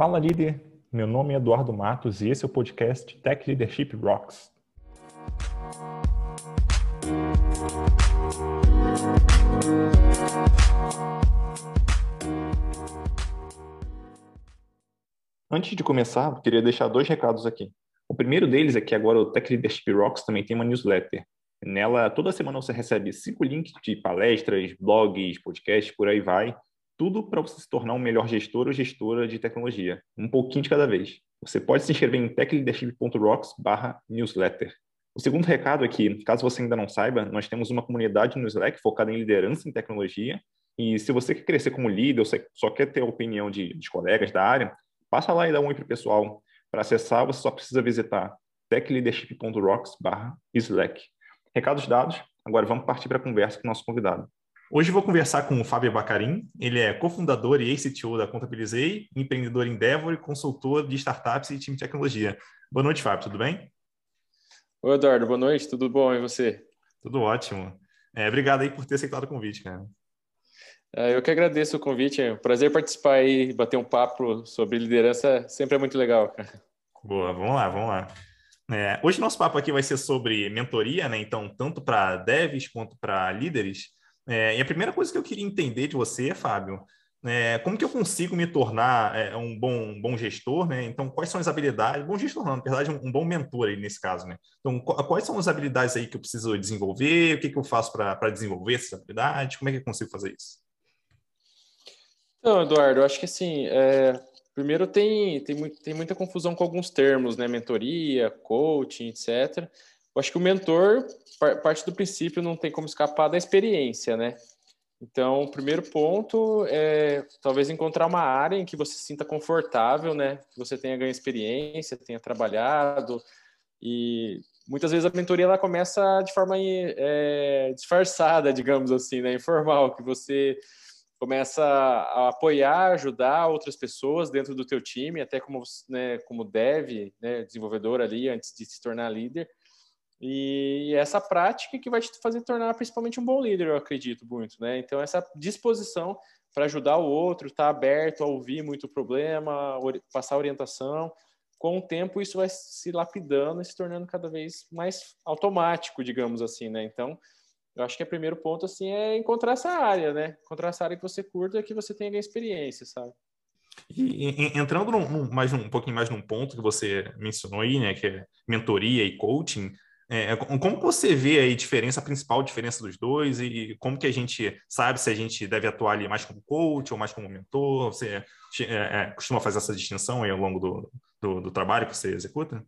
Fala líder, meu nome é Eduardo Matos e esse é o podcast Tech Leadership Rocks. Antes de começar, eu queria deixar dois recados aqui. O primeiro deles é que agora o Tech Leadership Rocks também tem uma newsletter. Nela, toda semana você recebe cinco links de palestras, blogs, podcasts, por aí vai, tudo para você se tornar um melhor gestor ou gestora de tecnologia, um pouquinho de cada vez. Você pode se inscrever em techleadership.rocks/newsletter. O segundo recado é que, caso você ainda não saiba, nós temos uma comunidade no Slack focada em liderança em tecnologia. E se você quer crescer como líder ou só quer ter a opinião de, de colegas da área, passa lá e dá um oi para o pessoal. Para acessar, você só precisa visitar techleadership.rocks/slack. Recados dados, agora vamos partir para a conversa com o nosso convidado. Hoje vou conversar com o Fábio Bacarim. Ele é cofundador e ex-CTO da Contabilizei, empreendedor Endeavor e consultor de startups e time de tecnologia. Boa noite, Fábio, tudo bem? Oi, Eduardo, boa noite, tudo bom e você? Tudo ótimo. É, obrigado aí por ter aceitado o convite, cara. É, eu que agradeço o convite, é um prazer participar e bater um papo sobre liderança, sempre é muito legal, cara. Boa, vamos lá, vamos lá. É, hoje nosso papo aqui vai ser sobre mentoria, né? Então, tanto para devs quanto para líderes. É, e a primeira coisa que eu queria entender de você, Fábio, é, como que eu consigo me tornar é, um bom, um bom gestor, né? Então, quais são as habilidades? Bom gestor, não, na verdade, um, um, bom mentor aí nesse caso, né? Então, quais são as habilidades aí que eu preciso desenvolver? O que, que eu faço para desenvolver essas habilidades? Como é que eu consigo fazer isso? Então, Eduardo, eu acho que assim, é, primeiro tem, tem, tem muita confusão com alguns termos, né? Mentoria, coaching, etc. Eu acho que o mentor parte do princípio não tem como escapar da experiência, né? Então, o primeiro ponto é talvez encontrar uma área em que você se sinta confortável, né? Que você tenha ganho experiência, tenha trabalhado e muitas vezes a mentoria ela começa de forma é, disfarçada, digamos assim, né? Informal, que você começa a apoiar, ajudar outras pessoas dentro do teu time, até como né, como dev, né, desenvolvedor ali antes de se tornar líder. E essa prática que vai te fazer tornar principalmente um bom líder, eu acredito muito, né? Então, essa disposição para ajudar o outro, estar tá aberto a ouvir muito problema, passar orientação. Com o tempo, isso vai se lapidando e se tornando cada vez mais automático, digamos assim, né? Então, eu acho que o primeiro ponto, assim, é encontrar essa área, né? Encontrar essa área que você curta que você tenha experiência, sabe? E, entrando num, mais um pouquinho mais num ponto que você mencionou aí, né, que é mentoria e coaching, é, como você vê aí a diferença, a principal diferença dos dois e como que a gente sabe se a gente deve atuar ali mais como coach ou mais como mentor? Você é, é, costuma fazer essa distinção aí ao longo do, do, do, trabalho que você executa?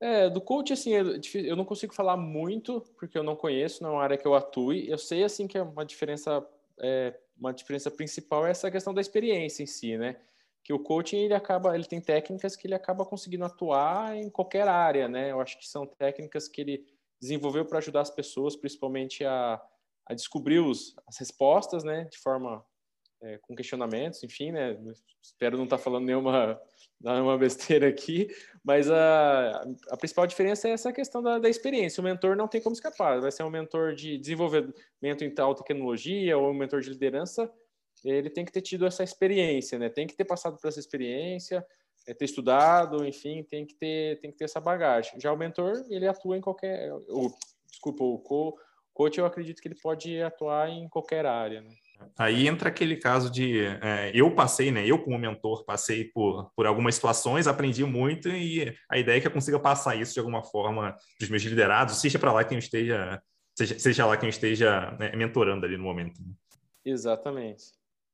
É, do coach, assim, é eu não consigo falar muito porque eu não conheço, não é uma área que eu atue. Eu sei, assim, que é uma diferença, é, uma diferença principal é essa questão da experiência em si, né? Que o coaching ele acaba, ele tem técnicas que ele acaba conseguindo atuar em qualquer área, né? Eu acho que são técnicas que ele desenvolveu para ajudar as pessoas, principalmente a, a descobrir os, as respostas, né? De forma é, com questionamentos, enfim, né? Espero não estar tá falando nenhuma, nenhuma besteira aqui, mas a, a principal diferença é essa questão da, da experiência. O mentor não tem como escapar, vai ser um mentor de desenvolvimento em tal tecnologia ou um mentor de liderança ele tem que ter tido essa experiência, né? Tem que ter passado por essa experiência, é, ter estudado, enfim, tem que ter, tem que ter essa bagagem. Já o mentor, ele atua em qualquer, o, desculpa, o co, coach, eu acredito que ele pode atuar em qualquer área, né? Aí entra aquele caso de é, eu passei, né? Eu como mentor passei por, por algumas situações, aprendi muito e a ideia é que eu consiga passar isso de alguma forma dos meus liderados, seja para lá quem esteja, seja, seja lá quem esteja né, mentorando ali no momento. Né? Exatamente.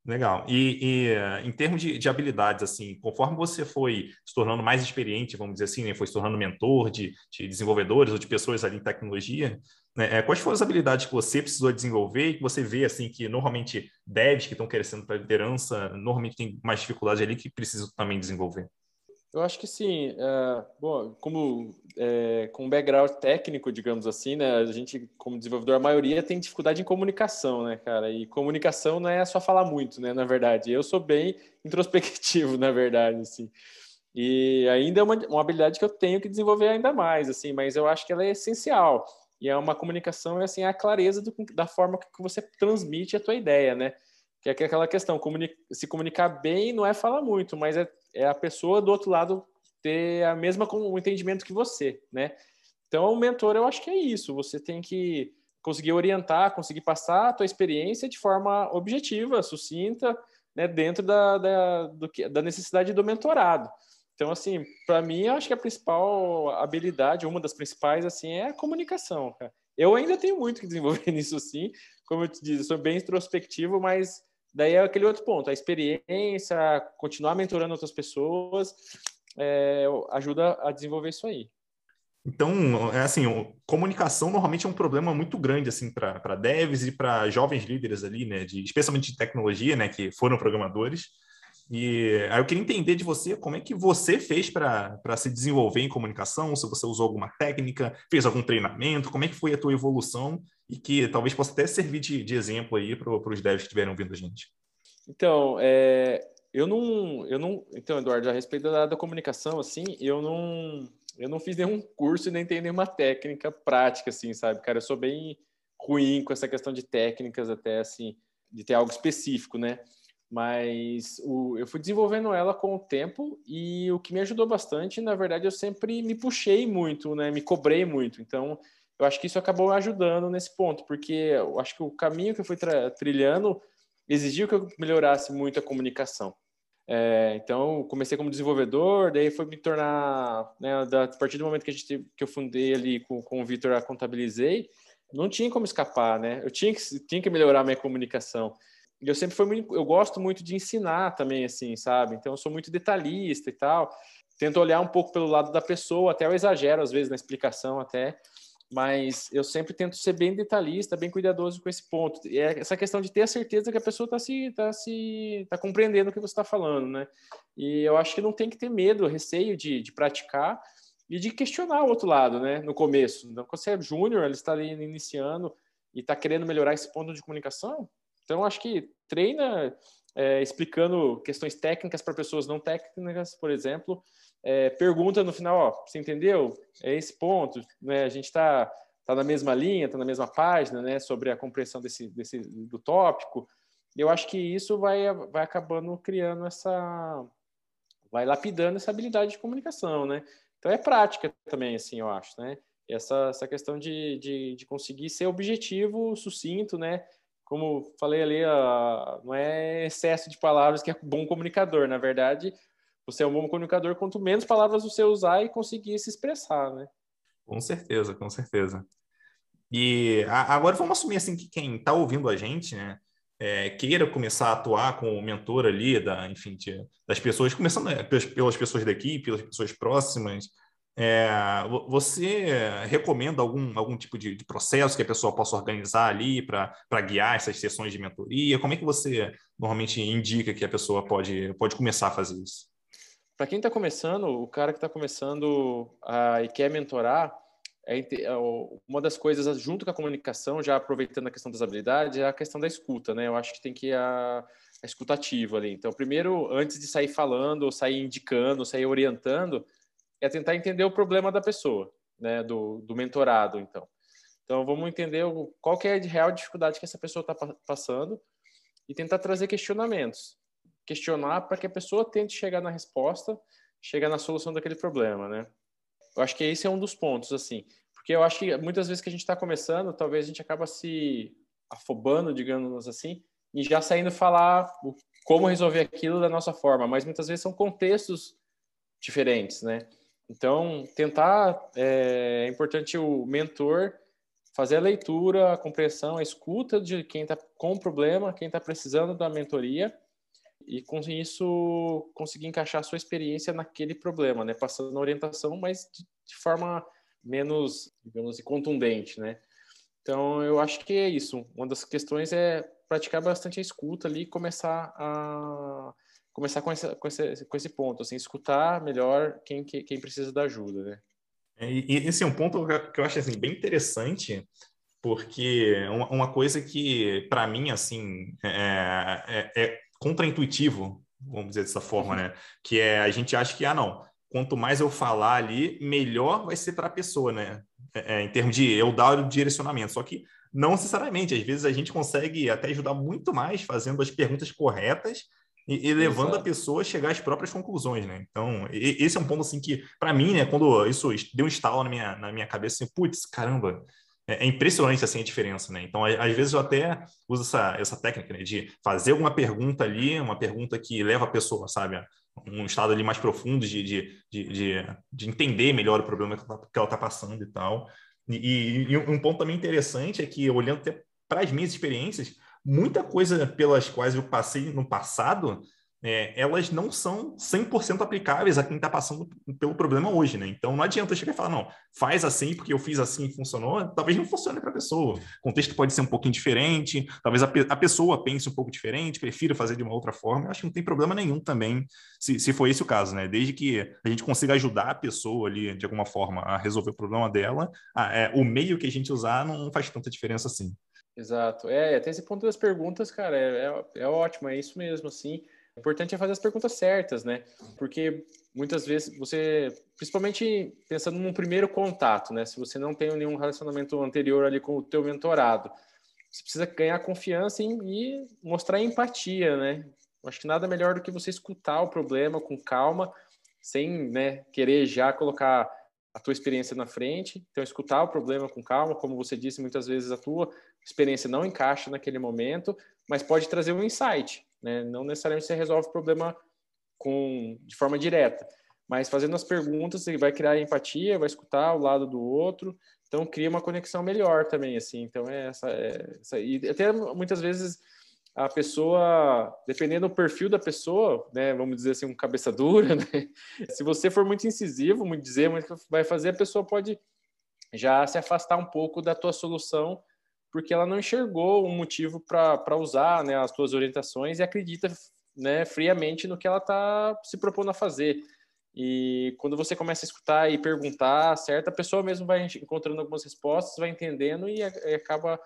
Legal. E, e eh, em termos de, de, habilidades, assim, conforme você foi se tornando mais experiente, vamos dizer assim, né, foi se tornando mentor de, de desenvolvedores ou de pessoas ali em tecnologia, né, eh, quais foram as habilidades que você precisou desenvolver e que você vê, assim, que normalmente devs que estão crescendo para liderança, normalmente tem mais dificuldade ali que precisam também desenvolver? Eu acho que sim. É, bom, como é, com background técnico, digamos assim, né? A gente, como desenvolvedor, a maioria tem dificuldade em comunicação, né, cara? E comunicação não é só falar muito, né? Na verdade, eu sou bem introspectivo, na verdade, assim. E ainda é uma, uma habilidade que eu tenho que desenvolver ainda mais, assim. Mas eu acho que ela é essencial. E é uma comunicação, assim, é a clareza do, da forma que você transmite a tua ideia, né? Que é aquela questão, se comunicar bem não é falar muito, mas é é a pessoa do outro lado ter a mesma o entendimento que você, né? Então, o mentor, eu acho que é isso. Você tem que conseguir orientar, conseguir passar a tua experiência de forma objetiva, sucinta, né, dentro da, da, do, da necessidade do mentorado. Então, assim, para mim, eu acho que a principal habilidade, uma das principais, assim, é a comunicação. Eu ainda tenho muito que desenvolver nisso, sim. Como eu te disse, sou bem introspectivo, mas daí é aquele outro ponto, a experiência, continuar mentorando outras pessoas, é, ajuda a desenvolver isso aí. Então, é assim, comunicação normalmente é um problema muito grande assim para devs e para jovens líderes ali, né, de, especialmente de tecnologia, né, que foram programadores. E aí eu queria entender de você como é que você fez para se desenvolver em comunicação, se você usou alguma técnica, fez algum treinamento, como é que foi a tua evolução e que talvez possa até servir de, de exemplo aí para os devs que estiverem ouvindo a gente. Então, é, eu não, eu não, então, Eduardo, a respeito da, da comunicação, assim, eu não, eu não fiz nenhum curso e nem tenho nenhuma técnica prática, assim, sabe, cara? Eu sou bem ruim com essa questão de técnicas, até assim, de ter algo específico, né? Mas o, eu fui desenvolvendo ela com o tempo e o que me ajudou bastante, na verdade, eu sempre me puxei muito, né? Me cobrei muito. Então, eu acho que isso acabou ajudando nesse ponto, porque eu acho que o caminho que eu fui trilhando exigiu que eu melhorasse muito a comunicação. É, então, comecei como desenvolvedor, daí foi me tornar, né, da, a partir do momento que, gente, que eu fundei ali com, com o Vitor, a Contabilizei, não tinha como escapar, né? Eu tinha que, tinha que melhorar a minha comunicação. Eu sempre fui muito, eu gosto muito de ensinar também, assim, sabe? Então, eu sou muito detalhista e tal. Tento olhar um pouco pelo lado da pessoa, até eu exagero às vezes na explicação até, mas eu sempre tento ser bem detalhista, bem cuidadoso com esse ponto. E é essa questão de ter a certeza que a pessoa está se, tá se, tá compreendendo o que você está falando, né? E eu acho que não tem que ter medo, receio de, de praticar e de questionar o outro lado, né? No começo. Então, quando você é júnior, ele está ali iniciando e está querendo melhorar esse ponto de comunicação, então acho que treina é, explicando questões técnicas para pessoas não técnicas, por exemplo, é, pergunta no final, ó, você entendeu? É esse ponto, né? A gente está tá na mesma linha, está na mesma página, né? Sobre a compreensão desse, desse do tópico. Eu acho que isso vai, vai acabando criando essa, vai lapidando essa habilidade de comunicação, né? Então é prática também, assim, eu acho, né? Essa, essa questão de, de, de conseguir ser objetivo, sucinto, né? Como falei ali, não é excesso de palavras que é bom comunicador, na verdade, você é um bom comunicador quanto menos palavras você usar e conseguir se expressar, né? Com certeza, com certeza. E agora vamos assumir assim que quem está ouvindo a gente, né, é, queira começar a atuar como mentor ali, da, enfim, de, das pessoas, começando né, pelas, pelas, pessoas da equipe, pelas pessoas próximas. É, você recomenda algum, algum tipo de, de, processo que a pessoa possa organizar ali para guiar essas sessões de mentoria? Como é que você normalmente indica que a pessoa pode, pode começar a fazer isso? Para quem está começando, o cara que está começando a, e quer mentorar, é, é, uma das coisas, junto com a comunicação, já aproveitando a questão das habilidades, é a questão da escuta, né? Eu acho que tem que a, a escutativa ali. Então, primeiro, antes de sair falando, ou sair indicando, ou sair orientando, é tentar entender o problema da pessoa, né? Do, do mentorado, então. Então, vamos entender qual que é a real dificuldade que essa pessoa está passando e tentar trazer questionamentos questionar para que a pessoa tente chegar na resposta, chegar na solução daquele problema, né? Eu acho que esse é um dos pontos, assim, porque eu acho que muitas vezes que a gente está começando, talvez a gente acaba se afobando, digamos assim, e já saindo falar como resolver aquilo da nossa forma, mas muitas vezes são contextos diferentes, né? Então, tentar é, é importante o mentor fazer a leitura, a compreensão, a escuta de quem está com problema, quem está precisando da mentoria e com isso conseguir encaixar a sua experiência naquele problema, né? Passando a orientação, mas de, de forma menos, digamos assim, contundente, né? Então, eu acho que é isso. Uma das questões é praticar bastante a escuta ali e começar a começar com, essa, com, esse, com esse ponto, assim, escutar melhor quem, quem precisa da ajuda, né? É, e, e esse é um ponto que eu acho assim, bem interessante, porque uma, uma coisa que, para mim, assim, é, é, é contraintuitivo, vamos dizer dessa forma, né? Que é a gente acha que, ah, não, quanto mais eu falar ali, melhor vai ser para a pessoa, né? É, é, em termos de eu dar o direcionamento. Só que não necessariamente, às vezes a gente consegue até ajudar muito mais fazendo as perguntas corretas e, e levando Exato. a pessoa a chegar às próprias conclusões, né? Então, e, esse é um ponto assim que, para mim, né, quando isso deu um estalo na minha, na minha cabeça, assim, putz, caramba, é, é, impressionante assim a diferença, né? Então, às vezes eu até uso essa, essa técnica né, de fazer alguma pergunta ali, uma pergunta que leva a pessoa, sabe, a um estado ali mais profundo de, de, de, de, de entender melhor o problema que ela está passando e tal. E, e, e, um ponto também interessante é que, olhando até para as minhas experiências, muita coisa pelas quais eu passei no passado é, elas não são 100% aplicáveis a quem está passando pelo problema hoje, né? Então não adianta chegar e falar, não, faz assim porque eu fiz assim e funcionou. Talvez não funcione para a pessoa. O contexto pode ser um pouquinho diferente, talvez a, pe a, pessoa pense um pouco diferente, prefira fazer de uma outra forma. Eu acho que não tem problema nenhum também, se, se for esse o caso, né? Desde que a gente consiga ajudar a pessoa ali, de alguma forma, a resolver o problema dela, a, é, o meio que a gente usar não faz tanta diferença assim. Exato. É, até esse ponto das perguntas, cara, é, é, é ótimo, é isso mesmo, assim. O importante é fazer as perguntas certas, né? Porque muitas vezes você, principalmente pensando num primeiro contato, né? Se você não tem nenhum relacionamento anterior ali com o teu mentorado, você precisa ganhar confiança e mostrar empatia, né? Acho que nada melhor do que você escutar o problema com calma, sem né, querer já colocar a tua experiência na frente. Então, escutar o problema com calma, como você disse, muitas vezes a tua experiência não encaixa naquele momento, mas pode trazer um insight. Né? Não necessariamente você resolve o problema com, de forma direta, mas fazendo as perguntas, você vai criar empatia, vai escutar o lado do outro, então cria uma conexão melhor também, assim. Então é essa, é essa e até muitas vezes a pessoa, dependendo do perfil da pessoa, né, vamos dizer assim, um cabeça dura, né? Se você for muito incisivo, muito dizer, muito vai fazer, a pessoa pode já se afastar um pouco da tua solução porque ela não enxergou um motivo para usar né, as suas orientações e acredita né, friamente no que ela está se propondo a fazer. E quando você começa a escutar e perguntar, a pessoa mesmo vai encontrando algumas respostas, vai entendendo e, e acaba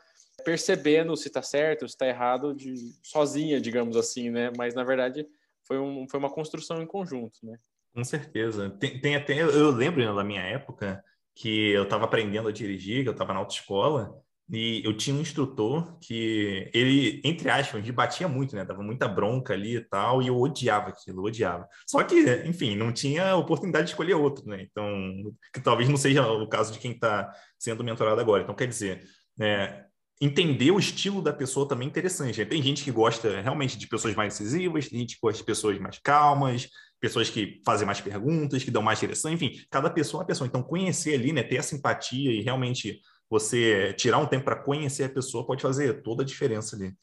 percebendo se está certo, se está errado, de, sozinha, digamos assim, né? Mas na verdade foi, um, foi uma construção em conjunto, né? Com certeza. Tem, tem até, eu lembro né, da minha época que eu estava aprendendo a dirigir, que eu estava na autoescola, e eu tinha um instrutor que ele, entre aspas, me batia muito, né? Dava muita bronca ali e tal, e eu odiava aquilo, odiava. Só que, enfim, não tinha oportunidade de escolher outro, né? Então, que talvez não seja o caso de quem está sendo mentorado agora. Então, quer dizer, é, entender o estilo da pessoa também é interessante. Né? Tem gente que gosta realmente de pessoas mais decisivas, tem gente que gosta de pessoas mais calmas, pessoas que fazem mais perguntas, que dão mais direção, enfim, cada pessoa é uma pessoa. Então, conhecer ali, né, ter essa empatia e realmente você tirar um tempo para conhecer a pessoa pode fazer toda a diferença ali.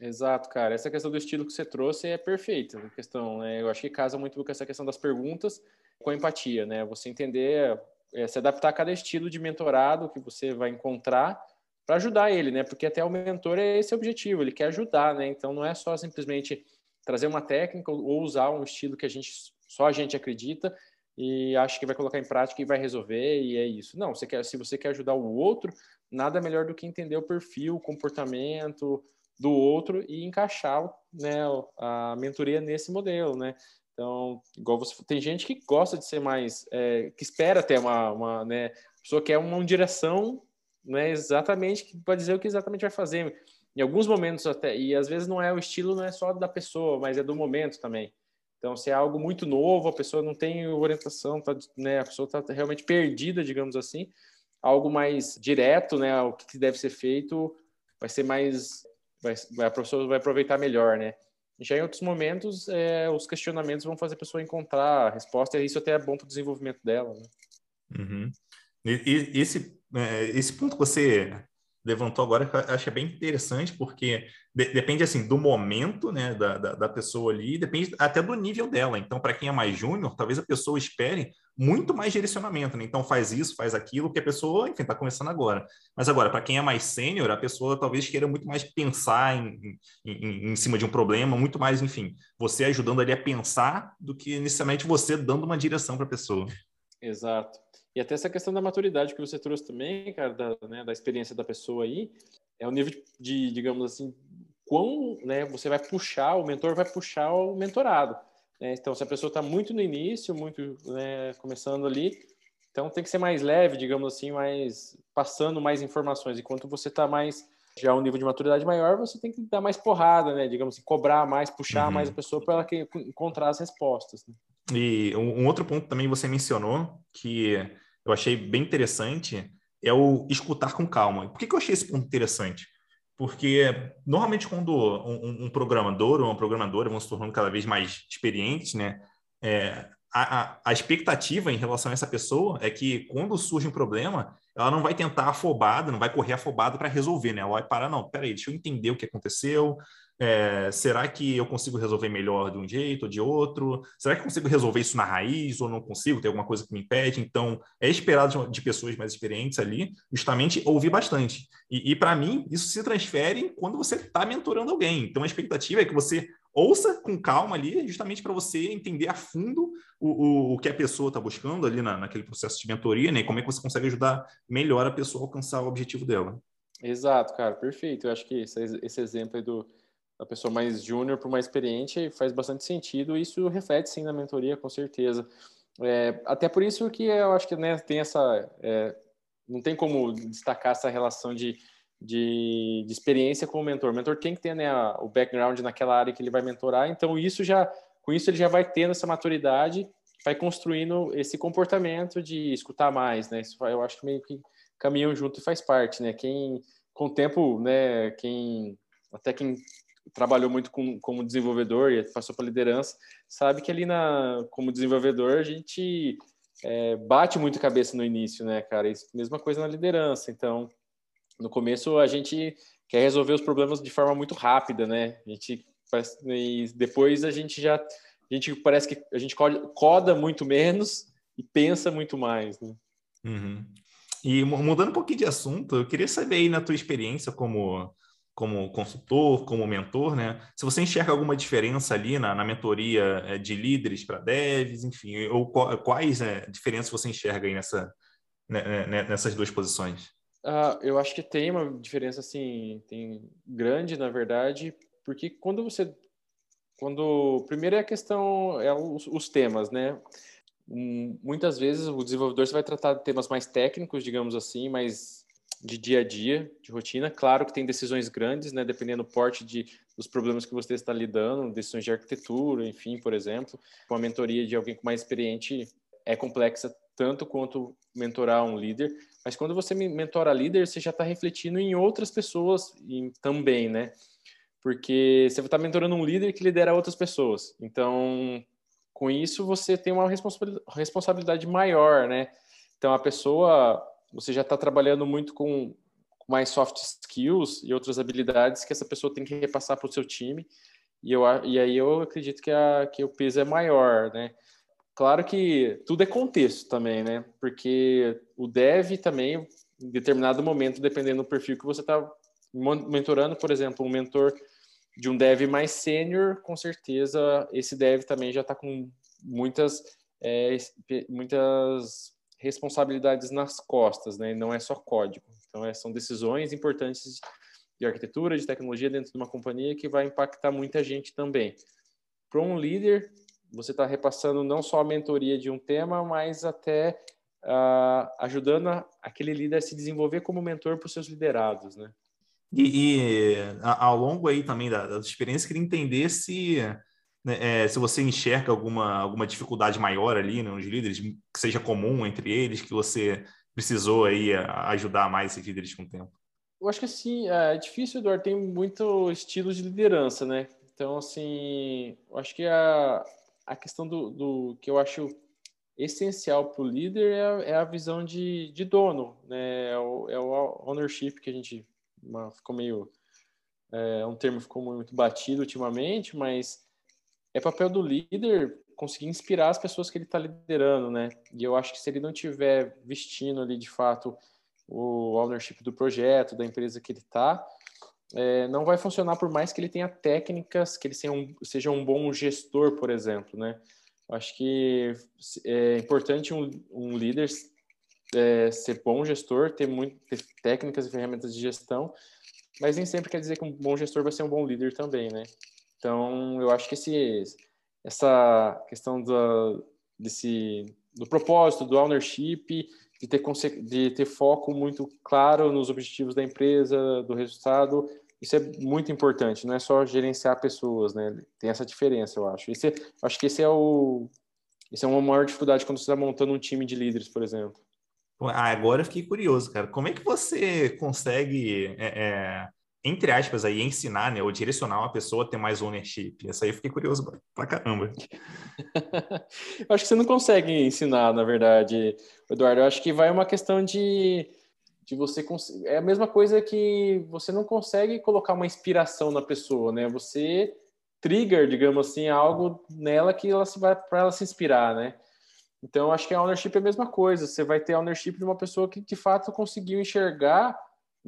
Exato, cara. Essa questão do estilo que você trouxe é perfeita. A questão, né? Eu acho que casa muito com essa questão das perguntas com empatia, né? Você entender, é, se adaptar a cada estilo de mentorado que você vai encontrar para ajudar ele, né? Porque até o mentor é esse objetivo, ele quer ajudar, né? Então não é só simplesmente trazer uma técnica ou usar um estilo que a gente só a gente acredita e acha que vai colocar em prática e vai resolver e é isso. Não, você quer, se você quer ajudar o outro, nada melhor do que entender o perfil, o comportamento do outro e encaixar né, a mentoria nesse modelo, né? Então, igual você tem gente que gosta de ser mais, é, que espera ter uma, uma né, pessoa quer uma, uma direção, né, exatamente para dizer o que exatamente vai fazer. Em alguns momentos até, e às vezes não é o estilo, não é só da pessoa, mas é do momento também. Então, se é algo muito novo, a pessoa não tem orientação, tá, né, a pessoa está realmente perdida, digamos assim, algo mais direto, né, o que deve ser feito, vai ser mais, vai, a pessoa vai aproveitar melhor, né. Já em outros momentos, é, os questionamentos vão fazer a pessoa encontrar a resposta, e isso até é bom para o desenvolvimento dela, né. Uhum. E, esse, é, esse ponto que você levantou agora, que eu acho bem interessante, porque de, depende assim do momento né, da, da, da, pessoa ali, depende até do nível dela. Então, para quem é mais júnior, talvez a pessoa espere muito mais direcionamento, né? Então faz isso, faz aquilo, que a pessoa, enfim, está começando agora. Mas agora, para quem é mais sênior, a pessoa talvez queira muito mais pensar em, em, em, cima de um problema, muito mais, enfim, você ajudando ali a pensar do que necessariamente você dando uma direção para a pessoa. Exato. E até essa questão da maturidade que você trouxe também, cara, da, né, da experiência da pessoa aí, é o nível de, digamos assim, quão né, você vai puxar, o mentor vai puxar o mentorado. Né? Então, se a pessoa está muito no início, muito né, começando ali, então tem que ser mais leve, digamos assim, mais passando mais informações. Enquanto você está mais já um nível de maturidade maior, você tem que dar mais porrada, né? Digamos assim, cobrar mais, puxar uhum. mais a pessoa para ela encontrar as respostas. Né? E um outro ponto também você mencionou que eu achei bem interessante é o escutar com calma. Por que, que eu achei esse ponto interessante? Porque normalmente quando um, um programador ou uma programadora vão se tornando cada vez mais experientes, né? É, a, a, a, expectativa em relação a essa pessoa é que quando surge um problema, ela não vai tentar afobada, não vai correr afobada para resolver, né? Ela vai parar, não, peraí, deixa eu entender o que aconteceu, é, será que eu consigo resolver melhor de um jeito ou de outro? Será que consigo resolver isso na raiz ou não consigo? Tem alguma coisa que me impede? Então, é esperado de, de pessoas mais experientes ali, justamente ouvir bastante. E, e para mim, isso se transfere quando você está mentorando alguém. Então, a expectativa é que você ouça com calma ali, justamente para você entender a fundo o, o, o que a pessoa está buscando ali na, naquele processo de mentoria, né? E como é que você consegue ajudar melhor a pessoa a alcançar o objetivo dela. Exato, cara, perfeito. Eu acho que esse, esse exemplo aí do da pessoa mais júnior para uma experiente faz bastante sentido e isso reflete sim na mentoria, com certeza. É, até por isso que eu acho que né, tem essa. É, não tem como destacar essa relação de, de, de, experiência com o mentor. O mentor tem que ter né, o background naquela área que ele vai mentorar, então isso já. Com isso ele já vai tendo essa maturidade, vai construindo esse comportamento de escutar mais, né? Isso eu acho que meio que caminham junto e faz parte, né? Quem com o tempo, né? Quem até quem trabalhou muito com, como desenvolvedor e passou para liderança, sabe que ali na, como desenvolvedor a gente é, bate muito cabeça no início, né, cara? Isso, mesma coisa na liderança. Então, no começo a gente quer resolver os problemas de forma muito rápida, né? A gente e depois a gente já a gente parece que a gente coda muito menos e pensa muito mais, né? Uhum. E mudando um pouquinho de assunto, eu queria saber aí na tua experiência como como consultor, como mentor, né? Se você enxerga alguma diferença ali na, na mentoria é, de líderes para devs, enfim, ou quais é, diferenças você enxerga aí nessa, né, né, né, nessas duas posições? Uh, eu acho que tem uma diferença assim, tem grande na verdade, porque quando você, quando primeiro é a questão é os, os temas, né? Um, muitas vezes o desenvolvedor vai tratar de temas mais técnicos, digamos assim, mais de dia a dia, de rotina. Claro que tem decisões grandes, né, dependendo do porte de, dos problemas que você está lidando, decisões de arquitetura, enfim, por exemplo. Uma mentoria de alguém com mais experiente é complexa tanto quanto mentorar um líder, mas quando você mentora líder, você já está refletindo em outras pessoas também, né? Porque você está mentorando um líder que lidera outras pessoas. Então, com isso, você tem uma responsabilidade maior, né? Então, a pessoa você já está trabalhando muito com, mais soft skills e outras habilidades que essa pessoa tem que repassar para o seu time. E, eu, e aí eu acredito que, a, que o peso é maior, né? Claro que tudo é contexto também, né? Porque o dev também, em determinado momento, dependendo do perfil que você está mentorando, por exemplo, um mentor de um dev mais sênior, com certeza esse dev também já está com muitas, é, muitas responsabilidades nas costas, né? não é só código. Então, é, são decisões importantes de arquitetura, de tecnologia dentro de uma companhia que vai impactar muita gente também. Para um líder, você está repassando não só a mentoria de um tema, mas até uh, ajudando a, aquele líder a se desenvolver como mentor para os seus liderados, né? E, e, ao longo aí também da, experiência, queria entender se né, é, se você enxerga alguma, alguma dificuldade maior ali nos líderes, que seja comum entre eles, que você precisou aí ajudar mais esses líderes com o tempo. Eu acho que assim, é difícil, Eduardo, tem muito estilo de liderança, né? Então, assim, eu acho que a, a questão do, do que eu acho essencial para o líder é a, é a, visão de, de dono, né? É o, é o ownership que a gente uma, ficou meio é um termo ficou muito batido ultimamente, mas é papel do líder conseguir inspirar as pessoas que ele está liderando, né? E eu acho que se ele não tiver vestindo ali de fato o ownership do projeto, da empresa que ele está, é, não vai funcionar por mais que ele tenha técnicas, que ele seja um, seja um bom gestor, por exemplo, né? Eu acho que é importante um, um líder é, ser bom gestor, ter, muito, ter técnicas e ferramentas de gestão, mas nem sempre quer dizer que um bom gestor vai ser um bom líder também, né? Então, eu acho que esse, essa questão do, desse do propósito, do ownership, de ter, de ter foco muito claro nos objetivos da empresa, do resultado. Isso é muito importante, não é só gerenciar pessoas, né? Tem essa diferença, eu acho. Esse, acho que esse é o esse é uma maior dificuldade quando você está montando um time de líderes, por exemplo. Ah, agora eu fiquei curioso, cara. Como é que você consegue é, é entre aspas, aí, ensinar, né, ou direcionar uma pessoa a ter mais ownership? Essa aí eu fiquei curioso pra caramba. eu acho que você não consegue ensinar, na verdade, Eduardo. Eu acho que vai uma questão de, de você... É a mesma coisa que você não consegue colocar uma inspiração na pessoa, né? Você trigger, digamos assim, algo nela que ela se vai para ela se inspirar, né? Então, acho que a ownership é a mesma coisa. Você vai ter a ownership de uma pessoa que, de fato, conseguiu enxergar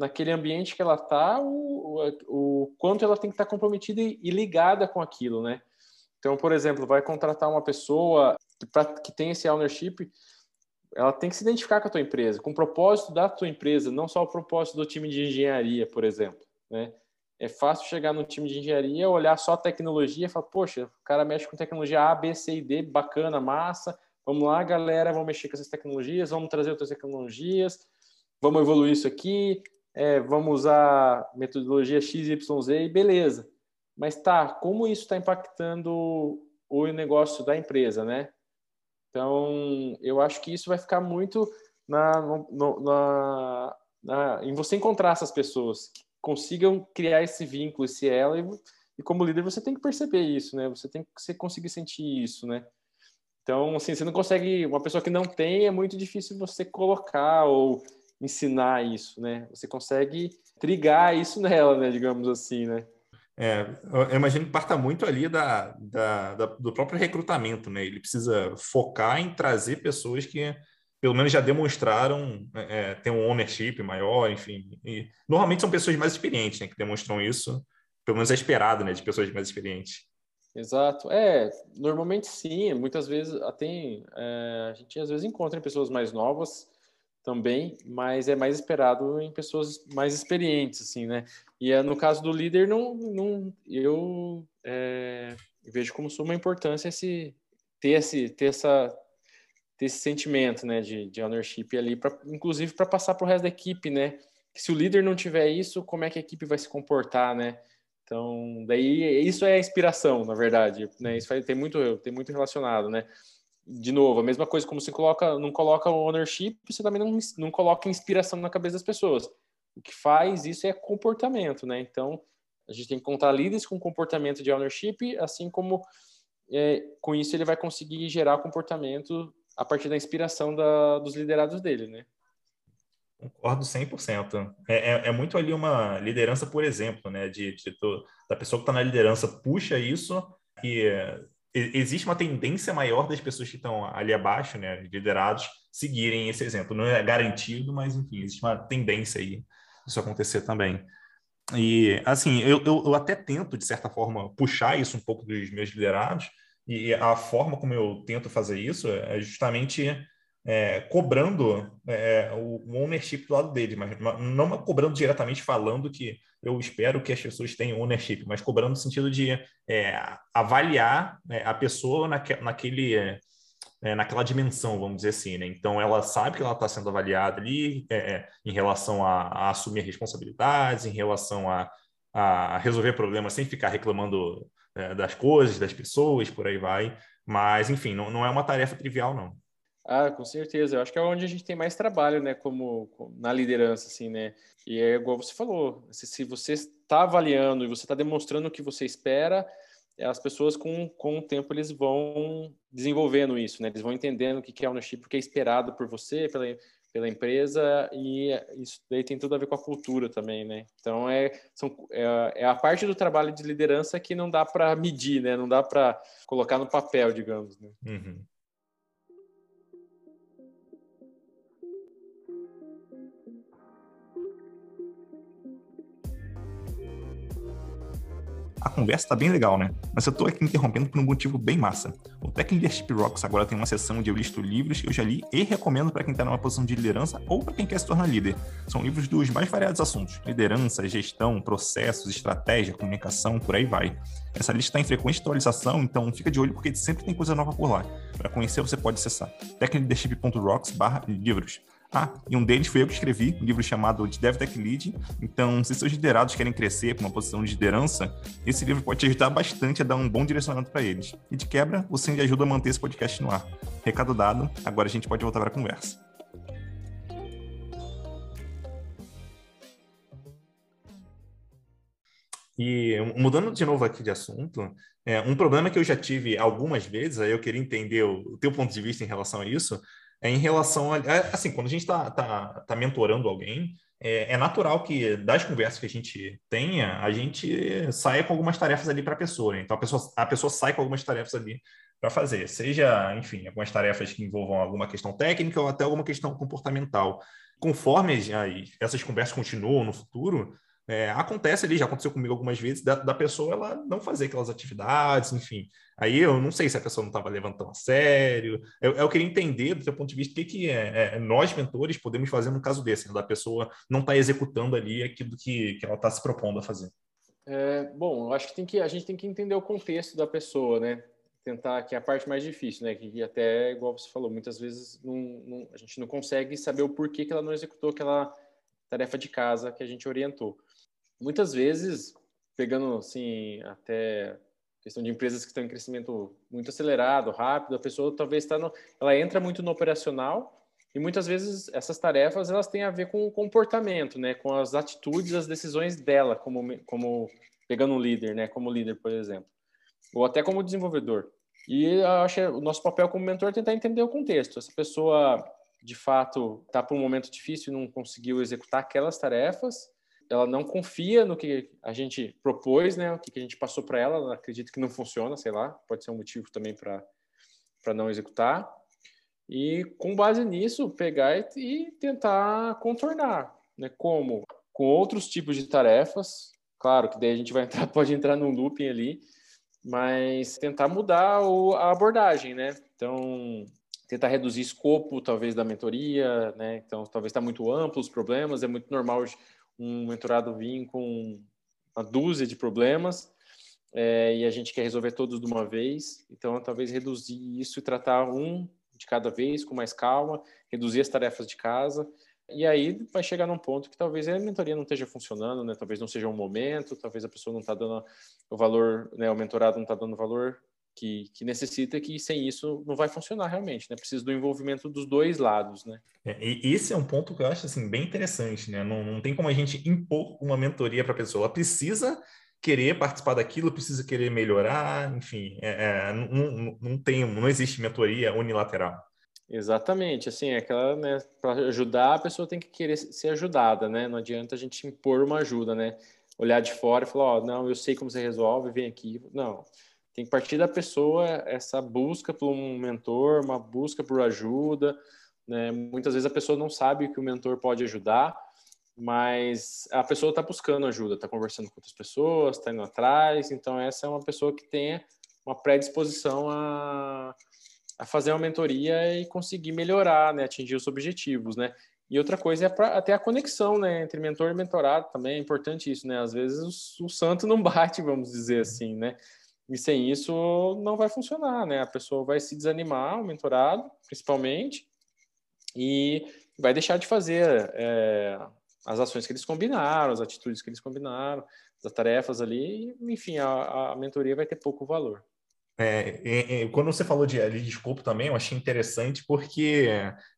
naquele ambiente que ela está, o, o, o, quanto ela tem que estar tá comprometida e, e, ligada com aquilo, né? Então, por exemplo, vai contratar uma pessoa que, pra, que tem esse ownership, ela tem que se identificar com a tua empresa, com o propósito da tua empresa, não só o propósito do time de engenharia, por exemplo, né? É fácil chegar no time de engenharia, olhar só a tecnologia e falar, poxa, o cara mexe com tecnologia A, B, C e D, bacana, massa, vamos lá, galera, vamos mexer com essas tecnologias, vamos trazer outras tecnologias, vamos evoluir isso aqui, é, vamos usar metodologia XYZ e beleza. Mas tá, como isso está impactando o negócio da empresa, né? Então, eu acho que isso vai ficar muito na, no, na, na, em você encontrar essas pessoas que consigam criar esse vínculo, esse elo, e, e, como líder você tem que perceber isso, né? Você tem que você conseguir sentir isso, né? Então, assim, você não consegue, uma pessoa que não tem, é muito difícil você colocar ou ensinar isso, né? Você consegue trigar isso nela, né? Digamos assim, né? É, eu imagino que parta muito ali da, da, da, do próprio recrutamento, né? Ele precisa focar em trazer pessoas que pelo menos já demonstraram é, é ter um ownership maior, enfim. E, normalmente são pessoas mais experientes, né? Que demonstram isso. Pelo menos é esperado, né? De pessoas mais experientes. Exato. É, normalmente sim. Muitas vezes até é, a gente às vezes encontra pessoas mais novas também, mas é mais esperado em pessoas mais experientes, assim, né? E é, no caso do líder, não, não eu é, vejo como suma importância esse ter esse ter essa ter esse sentimento, né, de, de ownership ali, pra, inclusive para passar para o resto da equipe, né? Se o líder não tiver isso, como é que a equipe vai se comportar, né? Então, daí isso é a inspiração, na verdade, né? Isso tem muito tem muito relacionado, né? De novo, a mesma coisa como você coloca, não coloca ownership, você também não, não coloca inspiração na cabeça das pessoas. O que faz isso é comportamento, né? Então, a gente tem que contar líderes com comportamento de ownership, assim como é, com isso ele vai conseguir gerar comportamento a partir da inspiração da, dos liderados dele, né? Concordo 100%. É, é, é muito ali uma liderança, por exemplo, né? De, de, de da pessoa que está na liderança puxa isso e existe uma tendência maior das pessoas que estão ali abaixo, né, liderados, seguirem esse exemplo. Não é garantido, mas enfim, existe uma tendência aí isso acontecer também. E assim, eu, eu, eu até tento, de certa forma, puxar isso um pouco dos meus liderados, e a forma como eu tento fazer isso é justamente é, cobrando é, o ownership do lado dele, mas não cobrando diretamente falando que eu espero que as pessoas tenham ownership, mas cobrando no sentido de é, avaliar né, a pessoa naque, naquele, é, é, naquela dimensão, vamos dizer assim. Né? Então, ela sabe que ela está sendo avaliada ali é, é, em relação a, a, assumir responsabilidades, em relação a, a resolver problemas sem ficar reclamando das coisas, das pessoas, por aí vai. Mas, enfim, não, não é uma tarefa trivial, não. Ah, com certeza. Eu acho que é onde a gente tem mais trabalho, né, como, como na liderança, assim, né? E é igual você falou, se, se você está avaliando e você está demonstrando o que você espera, as pessoas com, com o tempo eles vão desenvolvendo isso, né? Eles vão entendendo o que é ownership, o que é esperado por você, pela, pela empresa e isso daí tem tudo a ver com a cultura também, né? Então é, são, é, é a parte do trabalho de liderança que não dá para medir, né? Não dá para colocar no papel, digamos. Né? Uhum. A conversa tá bem legal, né? Mas eu tô aqui interrompendo por um motivo bem massa. O Tech Leadership Rocks agora tem uma seção onde eu listo livros que eu já li e recomendo para quem tá numa posição de liderança ou para quem quer se tornar líder. São livros dos mais variados assuntos: liderança, gestão, processos, estratégia, comunicação, por aí vai. Essa lista está em frequente atualização, então fica de olho porque sempre tem coisa nova por lá. Para conhecer, você pode acessar techleadership.rocks/livros. Ah, e um deles foi eu que escrevi, um livro chamado de Dev Tech Lead. Então, se seus liderados querem crescer com uma posição de liderança, esse livro pode te ajudar bastante a dar um bom direcionamento para eles. E de quebra, você ainda ajuda a manter esse podcast no ar. Recado dado, agora a gente pode voltar para a conversa. E mudando de novo aqui de assunto, é, um problema que eu já tive algumas vezes, aí eu queria entender o, o teu ponto de vista em relação a isso, em relação a. É, assim, quando a gente está tá, tá mentorando alguém, é, é, natural que das conversas que a gente tenha, a gente saia com algumas tarefas ali para a pessoa. Né? Então, a pessoa, a pessoa sai com algumas tarefas ali para fazer, seja, enfim, algumas tarefas que envolvam alguma questão técnica ou até alguma questão comportamental. Conforme as, essas conversas continuam no futuro, é, acontece ali, já aconteceu comigo algumas vezes, da, da, pessoa ela não fazer aquelas atividades, enfim. Aí eu não sei se a pessoa não estava levantando a sério. Eu, eu, queria entender, do seu ponto de vista, o que, que é, é, nós, mentores, podemos fazer no caso desse, né, da pessoa não estar tá executando ali aquilo que, que ela está se propondo a fazer. É, bom, eu acho que, tem que a gente tem que entender o contexto da pessoa, né? Tentar, que é a parte mais difícil, né? Que até, igual você falou, muitas vezes não, não, a gente não consegue saber o porquê que ela não executou aquela tarefa de casa que a gente orientou muitas vezes, pegando assim, até questão de empresas que estão em crescimento muito acelerado, rápido, a pessoa talvez está no, ela entra muito no operacional e muitas vezes essas tarefas elas têm a ver com o comportamento, né, com as atitudes, as decisões dela, como como pegando um líder, né, como líder, por exemplo, ou até como desenvolvedor. E eu acho que o nosso papel como mentor é tentar entender o contexto. Essa pessoa de fato está por um momento difícil e não conseguiu executar aquelas tarefas ela não confia no que a gente propôs, né? O que a gente passou para ela, ela acredita que não funciona, sei lá, pode ser um motivo também para para não executar. E com base nisso, pegar e, tentar contornar, né? Como com outros tipos de tarefas, claro que daí a gente vai entrar, pode entrar num looping ali, mas tentar mudar o, a abordagem, né? Então, tentar reduzir escopo, talvez, da mentoria, né? Então, talvez está muito amplo os problemas, é muito normal um mentorado vir com uma dúzia de problemas é, e a gente quer resolver todos de uma vez. Então, talvez reduzir isso e tratar um de cada vez com mais calma, reduzir as tarefas de casa. E aí vai chegar num ponto que talvez a mentoria não esteja funcionando, né? Talvez não seja um momento, talvez a pessoa não está dando o valor, né? O mentorado não está dando o valor que, que necessita que sem isso não vai funcionar realmente, né? Precisa do envolvimento dos dois lados, né? É, e esse é um ponto que eu acho assim bem interessante, né? Não, não tem como a gente impor uma mentoria para a pessoa. Ela precisa querer participar daquilo, precisa querer melhorar, enfim, é, é, não, não tem, não existe mentoria unilateral. Exatamente, assim, é aquela, né, para ajudar a pessoa tem que querer ser ajudada, né? Não adianta a gente impor uma ajuda, né? Olhar de fora e falar, ó, oh, não, eu sei como você resolve, vem aqui. Não, tem que partir da pessoa essa busca por um mentor, uma busca por ajuda. Né? Muitas vezes a pessoa não sabe que o mentor pode ajudar, mas a pessoa está buscando ajuda, está conversando com outras pessoas, está indo atrás. Então, essa é uma pessoa que tem uma predisposição a, a fazer uma mentoria e conseguir melhorar, né? atingir os objetivos. Né? E outra coisa é até a conexão né? entre mentor e mentorado também é importante isso. Né? Às vezes o, o santo não bate, vamos dizer assim. Né? E sem isso não vai funcionar, né? A pessoa vai se desanimar, o mentorado, principalmente, e vai deixar de fazer é, as ações que eles combinaram, as atitudes que eles combinaram, as tarefas ali, enfim, a, a mentoria vai ter pouco valor. É, é, é, quando você falou de, de escopo também, eu achei interessante porque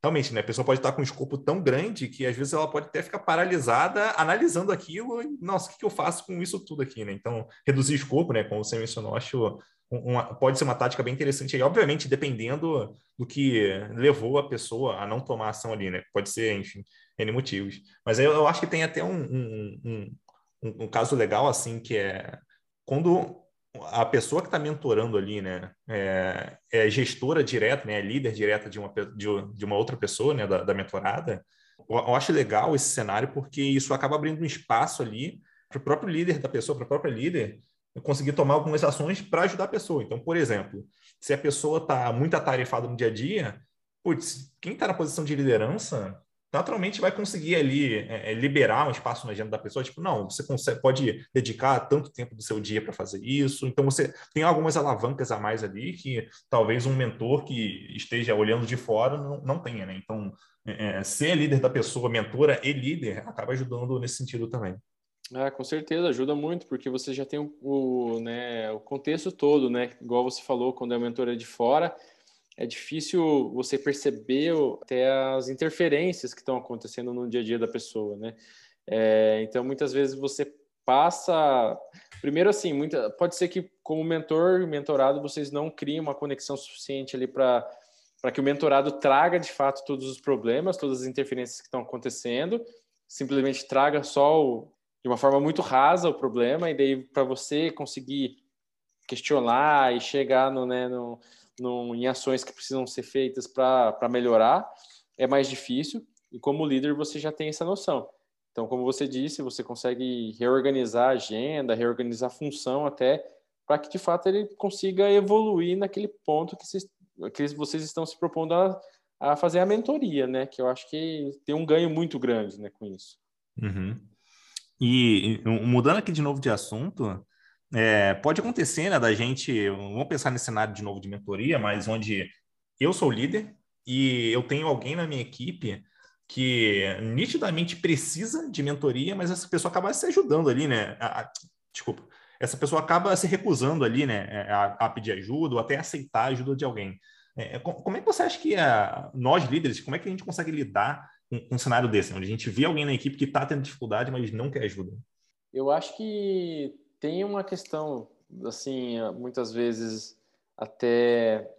realmente né, a pessoa pode estar com um escopo tão grande que às vezes ela pode até ficar paralisada analisando aquilo e, nossa, o que, que eu faço com isso tudo aqui? Né? Então, reduzir escopo, né, como você mencionou, acho uma, pode ser uma tática bem interessante aí, obviamente, dependendo do que levou a pessoa a não tomar ação ali, né? Pode ser, enfim, N motivos. Mas eu, eu acho que tem até um, um, um, um caso legal, assim, que é quando a pessoa que está mentorando ali, né, é, é, gestora direta, né, é líder direta de uma, de, uma outra pessoa, né, da, da mentorada, eu, eu, acho legal esse cenário porque isso acaba abrindo um espaço ali para o próprio líder da pessoa, para a própria líder, conseguir tomar algumas ações para ajudar a pessoa. Então, por exemplo, se a pessoa está muito atarefada no dia a dia, putz, quem está na posição de liderança naturalmente vai conseguir ali é, é, liberar um espaço na agenda da pessoa, tipo, não, você consegue, pode dedicar tanto tempo do seu dia para fazer isso, então você tem algumas alavancas a mais ali que talvez um mentor que esteja olhando de fora não, não tenha, né? Então, é, é ser líder da pessoa, mentora e líder, acaba ajudando nesse sentido também. Ah, com certeza, ajuda muito, porque você já tem o, o, né, o contexto todo, né? Igual você falou, quando a mentora é de fora, é difícil você perceber até as interferências que estão acontecendo no dia a dia da pessoa, né? É, então, muitas vezes você passa. Primeiro, assim, muita... pode ser que, como mentor, mentorado, vocês não criem uma conexão suficiente ali para para que o mentorado traga de fato todos os problemas, todas as interferências que estão acontecendo, simplesmente traga só o, de uma forma muito rasa o problema, e daí para você conseguir questionar e chegar no, né, no, em ações que precisam ser feitas para melhorar, é mais difícil. E como líder, você já tem essa noção. Então, como você disse, você consegue reorganizar a agenda, reorganizar a função até para que de fato ele consiga evoluir naquele ponto que, vocês, que vocês estão se propondo a, a, fazer a mentoria, né? Que eu acho que tem um ganho muito grande né, com isso. Uhum. E mudando aqui de novo de assunto, é, pode acontecer, né, da gente, vamos pensar nesse cenário de novo de mentoria, mas onde eu sou líder e eu tenho alguém na minha equipe que nitidamente precisa de mentoria, mas essa pessoa acaba se ajudando ali, né? A, a, desculpa, essa pessoa acaba se recusando ali, né, é, a, a pedir ajuda ou até aceitar a ajuda de alguém. É, como é que você acha que a, nós líderes, como é que a gente consegue lidar com, com um cenário desse, onde a gente vê alguém na equipe que está tendo dificuldade, mas não quer ajuda? Eu acho que tem uma questão, assim, muitas vezes até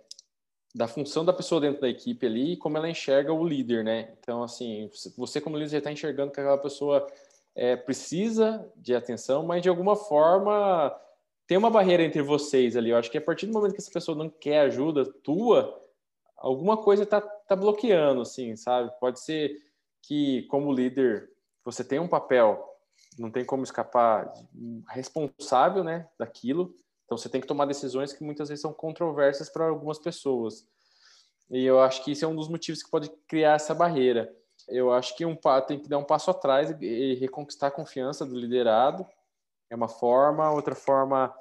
da função da pessoa dentro da equipe ali e como ela enxerga o líder, né? Então, assim, você como líder já está enxergando que aquela pessoa é, precisa de atenção, mas de alguma forma tem uma barreira entre vocês ali. Eu acho que a partir do momento que essa pessoa não quer ajuda tua, alguma coisa está tá bloqueando, assim, sabe? Pode ser que, como líder, você tem um papel não tem como escapar responsável, né, daquilo. Então você tem que tomar decisões que muitas vezes são controversas para algumas pessoas. E eu acho que isso é um dos motivos que pode criar essa barreira. Eu acho que um tem que dar um passo atrás e reconquistar a confiança do liderado. É uma forma, outra forma,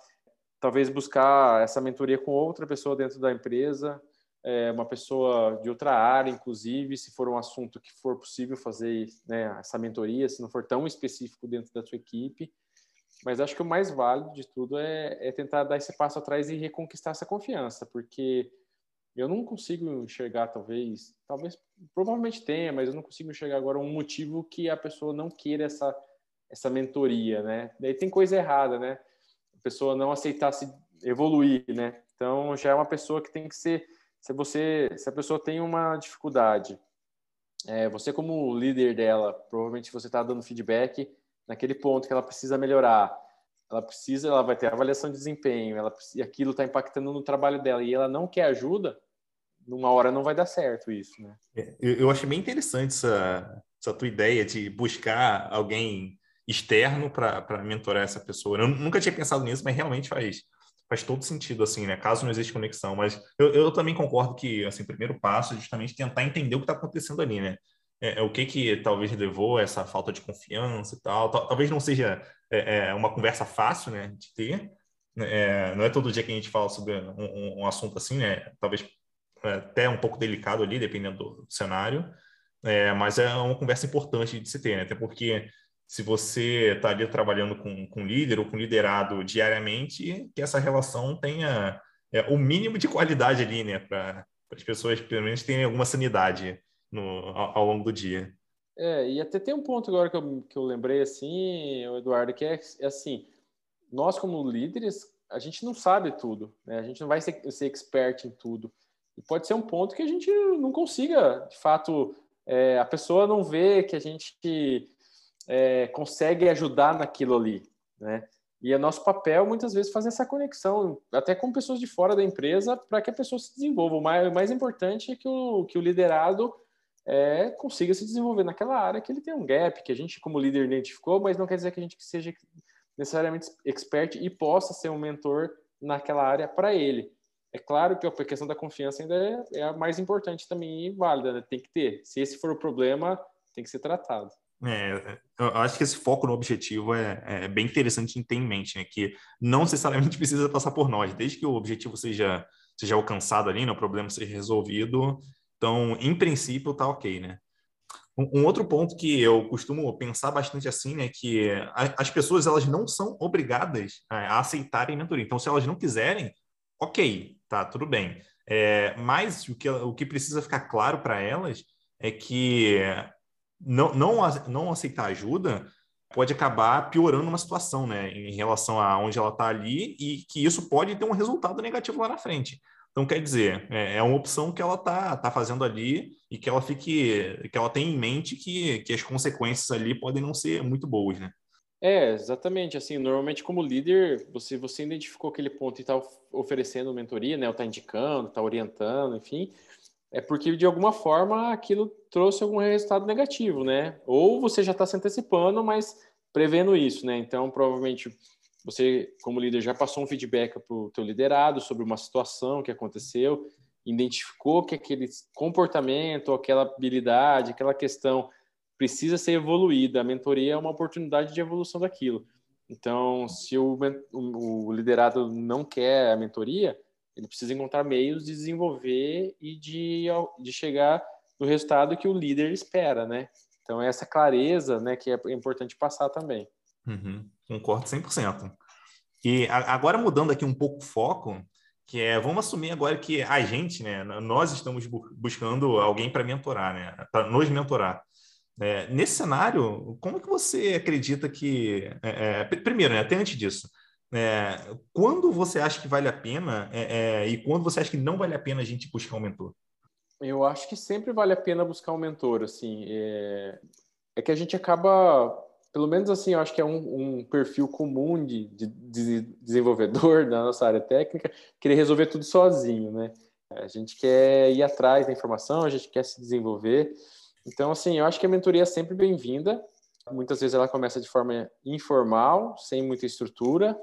talvez buscar essa mentoria com outra pessoa dentro da empresa, é, uma pessoa de outra área, inclusive, se for um assunto que for possível fazer né, essa mentoria, se não for tão específico dentro da sua equipe. Mas acho que o mais válido de tudo é, é tentar dar esse passo atrás e reconquistar essa confiança, porque eu não consigo enxergar, talvez, talvez, provavelmente tenha, mas eu não consigo enxergar agora um motivo que a pessoa não queira essa, essa mentoria, né? Daí tem coisa errada, né? A pessoa não aceitar se evoluir, né? Então já é uma pessoa que tem que ser se você, se a pessoa tem uma dificuldade, é, você como líder dela, provavelmente você está dando feedback naquele ponto que ela precisa melhorar. Ela precisa, ela vai ter avaliação de desempenho, ela e aquilo está impactando no trabalho dela e ela não quer ajuda, numa hora não vai dar certo isso, né? É, eu, eu achei bem interessante essa, essa tua ideia de buscar alguém externo para mentorar essa pessoa. Eu nunca tinha pensado nisso, mas realmente faz, faz todo sentido, assim, né? Caso não exista conexão. Mas eu, eu também concordo que, assim, o primeiro passo é justamente tentar entender o que está acontecendo ali, né? É, é, o que que talvez levou a essa falta de confiança e tal. Talvez não seja é, é, uma conversa fácil, né, de ter. É, não é todo dia que a gente fala sobre um, um assunto assim, né? Talvez é, até um pouco delicado ali, dependendo do cenário. mas é uma conversa importante de se ter, né? Até porque se você está ali trabalhando com, com líder ou com liderado diariamente, que essa relação tenha é, o mínimo de qualidade ali, né? Para as pessoas, pelo menos, terem alguma sanidade no, ao, ao, longo do dia. É, e até tem um ponto agora que eu, que eu lembrei, assim, Eduardo, que é, é assim, nós como líderes, a gente não sabe tudo, né? A gente não vai ser, ser expert em tudo. E pode ser um ponto que a gente não consiga, de fato, é, a pessoa não vê que a gente é, consegue ajudar naquilo ali, né? E é nosso papel, muitas vezes, fazer essa conexão, até com pessoas de fora da empresa, para que a pessoa se desenvolva. O mais, o mais importante é que o, que o liderado é, consiga se desenvolver naquela área que ele tem um gap, que a gente, como líder, identificou, mas não quer dizer que a gente seja necessariamente expert e possa ser um mentor naquela área para ele. É claro que a questão da confiança ainda é, é a mais importante também e válida, né? tem que ter. Se esse for o problema, tem que ser tratado. É, eu acho que esse foco no objetivo é, é, bem interessante em ter em mente, né? Que não necessariamente precisa passar por nós, desde que o objetivo seja, seja alcançado ali, né? o problema seja resolvido. Então, em princípio, tá ok, né? Um, outro ponto que eu costumo pensar bastante assim, né? Que as pessoas elas não são obrigadas a, a aceitarem mentoria. Então, se elas não quiserem, ok, tá, tudo bem. É, mas o que, o que precisa ficar claro para elas é que não, não, não aceitar ajuda pode acabar piorando uma situação, né, em relação a onde ela está ali e que isso pode ter um resultado negativo lá na frente. Então, quer dizer, é, é uma opção que ela está tá fazendo ali e que ela fique, que ela tem em mente que, que as consequências ali podem não ser muito boas, né? É, exatamente. Assim, normalmente como líder, você você identificou aquele ponto e está oferecendo mentoria, né? Ou está indicando, está orientando, enfim, é porque de alguma forma aquilo trouxe algum resultado negativo, né? Ou você já está se antecipando, mas prevendo isso, né? Então, provavelmente você, como líder, já passou um feedback para o teu liderado sobre uma situação que aconteceu, identificou que aquele comportamento, aquela habilidade, aquela questão precisa ser evoluída. A mentoria é uma oportunidade de evolução daquilo. Então, se o, o liderado não quer a mentoria, ele precisa encontrar meios de desenvolver e de, de chegar no resultado que o líder espera, né? Então, é essa clareza né, que é importante passar também. Uhum, concordo 100%. E agora mudando aqui um pouco o foco, que é, vamos assumir agora que a gente, né, nós estamos buscando alguém para mentorar, né, para nos mentorar. É, nesse cenário, como que você acredita que. É, é, primeiro, né, até antes disso, é, quando você acha que vale a pena é, é, e quando você acha que não vale a pena a gente buscar um mentor? Eu acho que sempre vale a pena buscar um mentor. Assim, é, é que a gente acaba, pelo menos assim, eu acho que é um, um perfil comum de, de, de, desenvolvedor da nossa área técnica, querer resolver tudo sozinho, né? A gente quer ir atrás da informação, a gente quer se desenvolver. Então, assim, eu acho que a mentoria é sempre bem-vinda. Muitas vezes ela começa de forma informal, sem muita estrutura,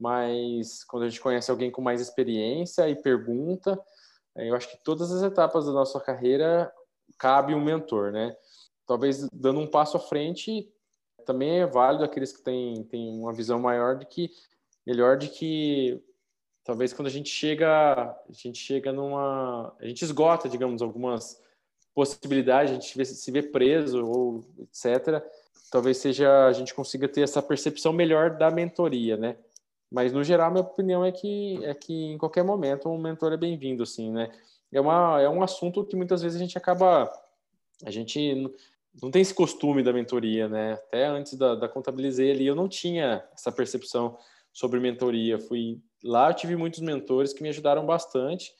mas quando a gente conhece alguém com mais experiência e pergunta, eh, eu acho que todas as etapas da nossa carreira cabe um mentor, né? Talvez dando um passo à frente, também é válido aqueles que têm, têm uma visão maior de que melhor de que talvez quando a gente chega a gente chega numa a gente esgota digamos algumas possibilidade, a gente se vê preso ou etc. Talvez seja a gente consiga ter essa percepção melhor da mentoria, né? Mas no geral, minha opinião é que é que em qualquer momento um mentor é bem-vindo, assim, né? É uma é um assunto que muitas vezes a gente acaba a gente não tem esse costume da mentoria, né? Até antes da, da contabilizei ali, eu não tinha essa percepção sobre mentoria. Fui lá, eu tive muitos mentores que me ajudaram bastante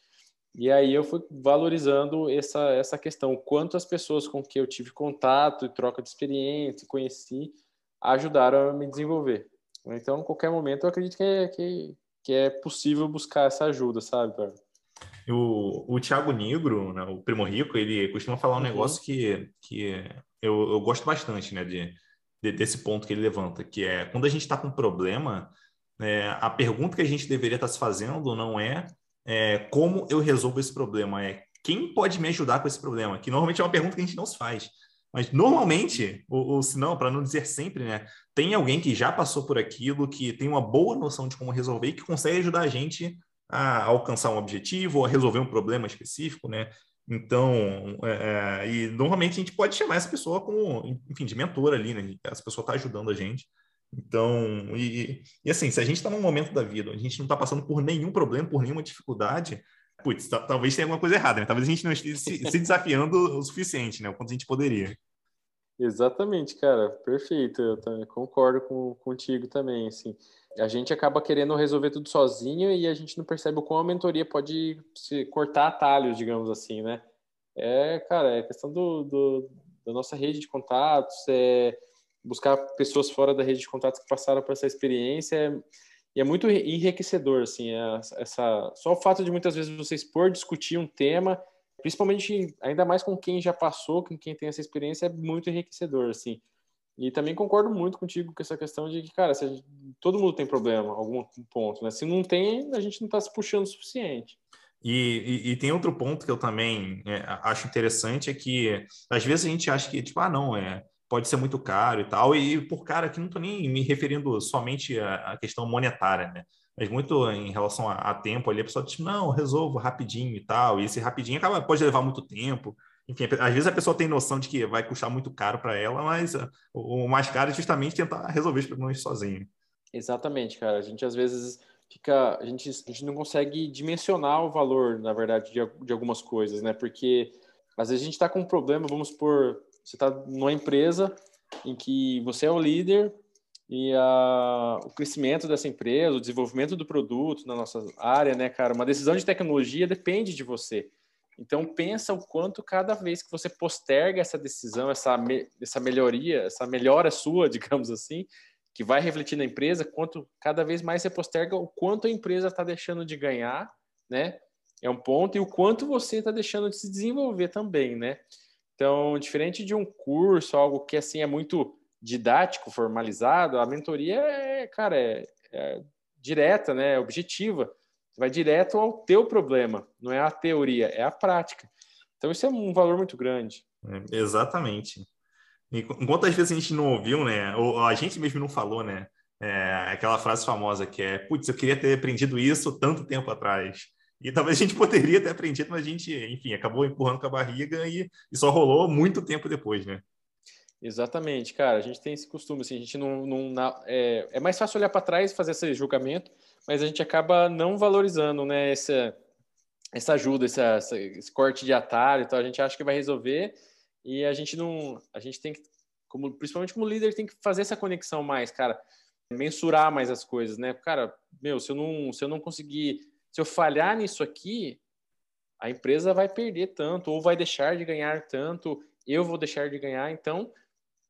e aí eu fui valorizando essa, essa questão, quanto as pessoas com que eu tive contato e troca de experiência, conheci, ajudaram a me desenvolver. Então, em qualquer momento, eu acredito que é, que, que é possível buscar essa ajuda, sabe, cara? O, o Thiago Negro, né, o Primo Rico, ele costuma falar um uhum. negócio que, que eu, eu gosto bastante, né, de, de, desse ponto que ele levanta, que é quando a gente está com um problema, é, a pergunta que a gente deveria estar tá se fazendo não é é, como eu resolvo esse problema? É quem pode me ajudar com esse problema? Que normalmente é uma pergunta que a gente não se faz. Mas normalmente, ou, ou se não, para não dizer sempre, né? Tem alguém que já passou por aquilo, que tem uma boa noção de como resolver e que consegue ajudar a gente a alcançar um objetivo ou a resolver um problema específico, né? Então, é, é, e normalmente a gente pode chamar essa pessoa como, enfim, de mentor ali, né? Essa pessoa está ajudando a gente. Então, e, e assim, se a gente está num momento da vida onde a gente não está passando por nenhum problema, por nenhuma dificuldade, putz, talvez tenha alguma coisa errada, né? Talvez a gente não esteja se, se desafiando o suficiente, né? O quanto a gente poderia. Exatamente, cara, perfeito. Eu concordo com, contigo também, assim. A gente acaba querendo resolver tudo sozinho e a gente não percebe o quão a mentoria pode se cortar atalhos, digamos assim, né? É, cara, é questão do, do da nossa rede de contatos, é buscar pessoas fora da rede de contatos que passaram por essa experiência é, e é muito enriquecedor assim é, essa só o fato de muitas vezes você expor discutir um tema principalmente ainda mais com quem já passou com quem tem essa experiência é muito enriquecedor assim E também concordo muito contigo com essa questão de que, cara, gente, todo mundo tem problema, algum ponto, né? Se não tem, a gente não está se puxando o suficiente. E, e, e, tem outro ponto que eu também é, acho interessante, é que às vezes a gente acha que, tipo, ah, não, é, pode ser muito caro e tal, e por cara aqui não estou nem me referindo somente à, questão monetária, né? Mas muito em relação a, a tempo ali, a pessoa diz, não, resolvo rapidinho e tal, e esse rapidinho acaba, pode levar muito tempo. Enfim, às vezes a pessoa tem noção de que vai custar muito caro para ela, mas uh, o, mais caro é justamente tentar resolver os problemas sozinho. Exatamente, cara. A gente às vezes fica. A gente, a gente não consegue dimensionar o valor, na verdade, de, de algumas coisas, né? Porque às vezes a gente está com um problema, vamos supor, você está numa empresa em que você é o líder e a, o crescimento dessa empresa, o desenvolvimento do produto na nossa área, né, cara? Uma decisão de tecnologia depende de você. Então pensa o quanto cada vez que você posterga essa decisão, essa, me, essa melhoria, essa melhora sua, digamos assim, que vai refletir na empresa, quanto cada vez mais você posterga o quanto a empresa está deixando de ganhar, né? É um ponto e o quanto você está deixando de se desenvolver também, né? Então, diferente de um curso, algo que assim é muito didático, formalizado, a mentoria é, cara, é, é direta, né? É objetiva vai direto ao teu problema, não é a teoria, é a prática. Então isso é um valor muito grande. É, exatamente. Enquanto às vezes a gente não ouviu, né, ou a gente mesmo não falou, né, é, aquela frase famosa que é, putz, eu queria ter aprendido isso tanto tempo atrás. E talvez a gente poderia ter aprendido, mas a gente, enfim, acabou empurrando com a barriga e, e só rolou muito tempo depois, né? Exatamente, cara. A gente tem esse costume, assim, a gente não. não é, é mais fácil olhar para trás e fazer esse julgamento, mas a gente acaba não valorizando, né, essa, essa ajuda, essa, essa, esse corte de atalho, então a gente acha que vai resolver e a gente não, a gente tem que, como, principalmente como líder, tem que fazer essa conexão mais, cara, mensurar mais as coisas, né, cara, meu, se eu não, se eu não conseguir, se eu falhar nisso aqui, a empresa vai perder tanto ou vai deixar de ganhar tanto, eu vou deixar de ganhar, então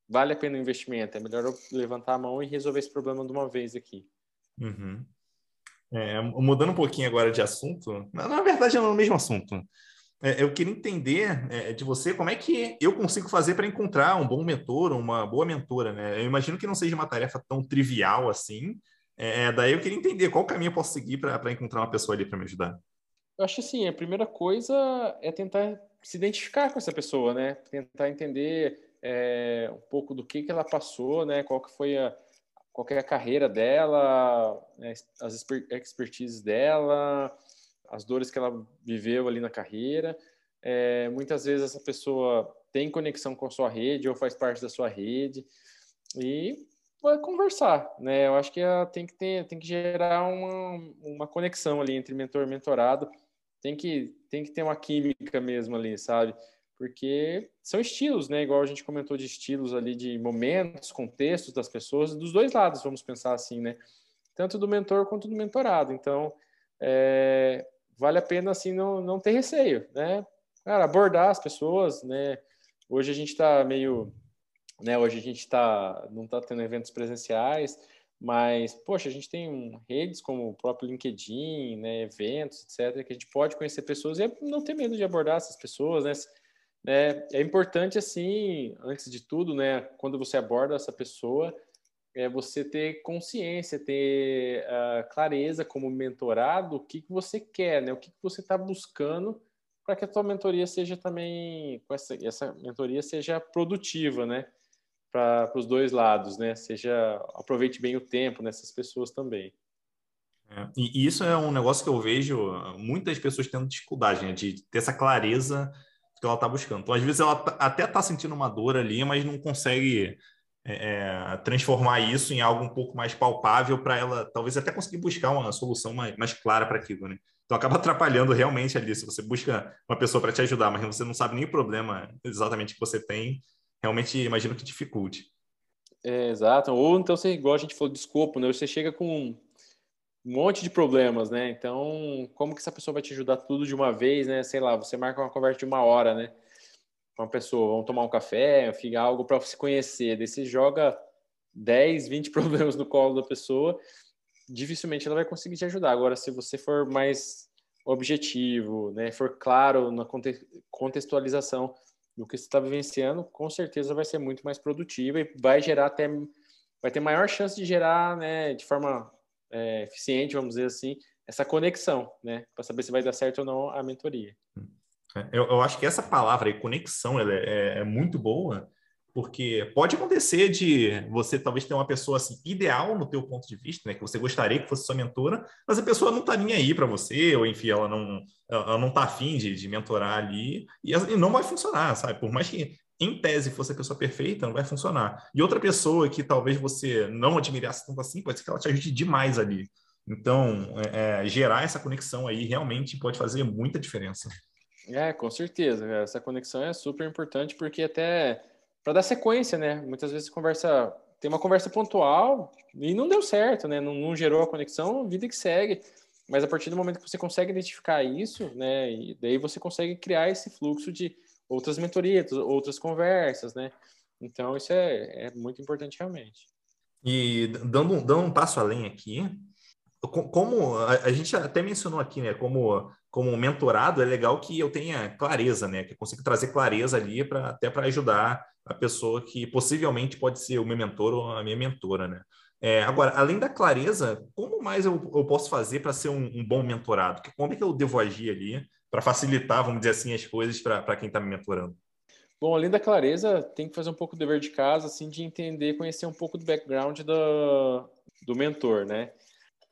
vale a pena o investimento, é melhor eu levantar a mão e resolver esse problema de uma vez aqui. Uhum. É, mudando um pouquinho agora de assunto, na verdade é no mesmo assunto. É, eu queria entender é, de você como é que eu consigo fazer para encontrar um bom mentor, uma boa mentora, né? Eu imagino que não seja uma tarefa tão trivial assim. É, é daí eu queria entender qual caminho eu posso seguir para encontrar uma pessoa ali para me ajudar. Eu acho assim, a primeira coisa é tentar se identificar com essa pessoa, né? Tentar entender é, um pouco do que, que ela passou, né? Qual que foi a, qual é a carreira dela, né, as expertises dela, as dores que ela viveu ali na carreira. É, muitas vezes essa pessoa tem conexão com a sua rede ou faz parte da sua rede e vai conversar, né? Eu acho que tem que ter, tem que gerar uma, uma conexão ali entre mentor e mentorado. Tem que, tem que ter uma química mesmo ali, sabe? porque são estilos, né? Igual a gente comentou de estilos ali, de momentos, contextos das pessoas, dos dois lados, vamos pensar assim, né? Tanto do mentor quanto do mentorado. Então, é, vale a pena, assim, não, não ter receio, né? Cara, abordar as pessoas, né? Hoje a gente está meio, né? Hoje a gente tá, não está tendo eventos presenciais, mas, poxa, a gente tem redes como o próprio LinkedIn, né? Eventos, etc., que a gente pode conhecer pessoas e não ter medo de abordar essas pessoas, né? É, é importante, assim, antes de tudo, né, quando você aborda essa pessoa, é você ter consciência, ter uh, clareza como mentorado, o que, que você quer, né, o que, que você está buscando para que a tua mentoria seja também, essa, essa mentoria seja produtiva, né, para os dois lados, né, seja, aproveite bem o tempo nessas pessoas também. É, e isso é um negócio que eu vejo muitas pessoas tendo dificuldade, né, de ter essa clareza que ela está buscando. Então, às vezes, ela tá, até está sentindo uma dor ali, mas não consegue é, é, transformar isso em algo um pouco mais palpável para ela, talvez até conseguir buscar uma solução mais, mais clara para aquilo, né? Então, acaba atrapalhando realmente ali. Se você busca uma pessoa para te ajudar, mas você não sabe nem o problema exatamente que você tem, realmente imagino que dificulte. É, exato. Ou então, você, igual a gente falou de escopo, né? Você chega com um monte de problemas, né? Então, como que essa pessoa vai te ajudar tudo de uma vez, né? Sei lá, você marca uma conversa de uma hora, né? Com uma pessoa, vamos tomar um café, fica algo para se conhecer. Daí você joga 10, 20 problemas no colo da pessoa, dificilmente ela vai conseguir te ajudar. Agora, se você for mais objetivo, né? For claro na contextualização do que você está vivenciando, com certeza vai ser muito mais produtiva e vai gerar até vai ter maior chance de gerar, né, de forma é, eficiente, vamos dizer assim, essa conexão, né, para saber se vai dar certo ou não a mentoria. É, eu, eu acho que essa palavra aí, conexão, ela é, é muito boa, porque pode acontecer de você talvez ter uma pessoa assim ideal no teu ponto de vista, né, que você gostaria que fosse sua mentora, mas a pessoa não está nem aí para você, ou enfim, ela não ela não está afim de, de mentorar ali e, e, não vai funcionar, sabe? Por mais que em tese fosse a pessoa perfeita, não vai funcionar. E outra pessoa que talvez você não admirasse tanto assim, pode ser que ela te ajude demais ali. Então, é, é, gerar essa conexão aí realmente pode fazer muita diferença. É, com certeza. Essa conexão é super importante porque até para dar sequência, né? Muitas vezes conversa tem uma conversa pontual e não deu certo, né? Não, não, gerou a conexão, vida que segue. Mas a partir do momento que você consegue identificar isso, né? E daí você consegue criar esse fluxo de outras mentorias, outras conversas, né? Então isso é, é muito importante realmente. E dando, dando um passo além aqui, como a, a, gente até mencionou aqui, né? Como, como mentorado, é legal que eu tenha clareza, né? Que eu consiga trazer clareza ali para até para ajudar a pessoa que possivelmente pode ser o meu mentor ou a minha mentora, né? É, agora, além da clareza, como mais eu, eu posso fazer para ser um, um, bom mentorado? Como é que eu devo agir ali para facilitar, vamos dizer assim, as coisas para quem está me mentorando? Bom, além da clareza, tem que fazer um pouco do dever de casa, assim, de entender, conhecer um pouco do background do, do mentor, né?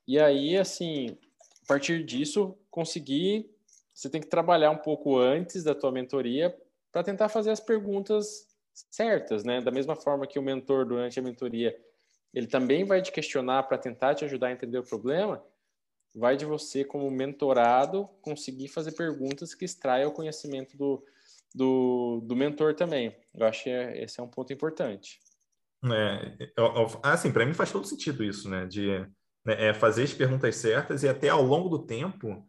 E aí, assim, a partir disso, conseguir, você tem que trabalhar um pouco antes da tua mentoria para tentar fazer as perguntas certas, né? Da mesma forma que o mentor durante a mentoria, ele também vai te questionar para tentar te ajudar a entender o problema, vai de você como mentorado conseguir fazer perguntas que extraiam o conhecimento do, do, do mentor também. Eu acho que é, esse é um ponto importante. É, assim, para mim faz todo sentido isso, né? De né, é fazer as perguntas certas e até ao longo do tempo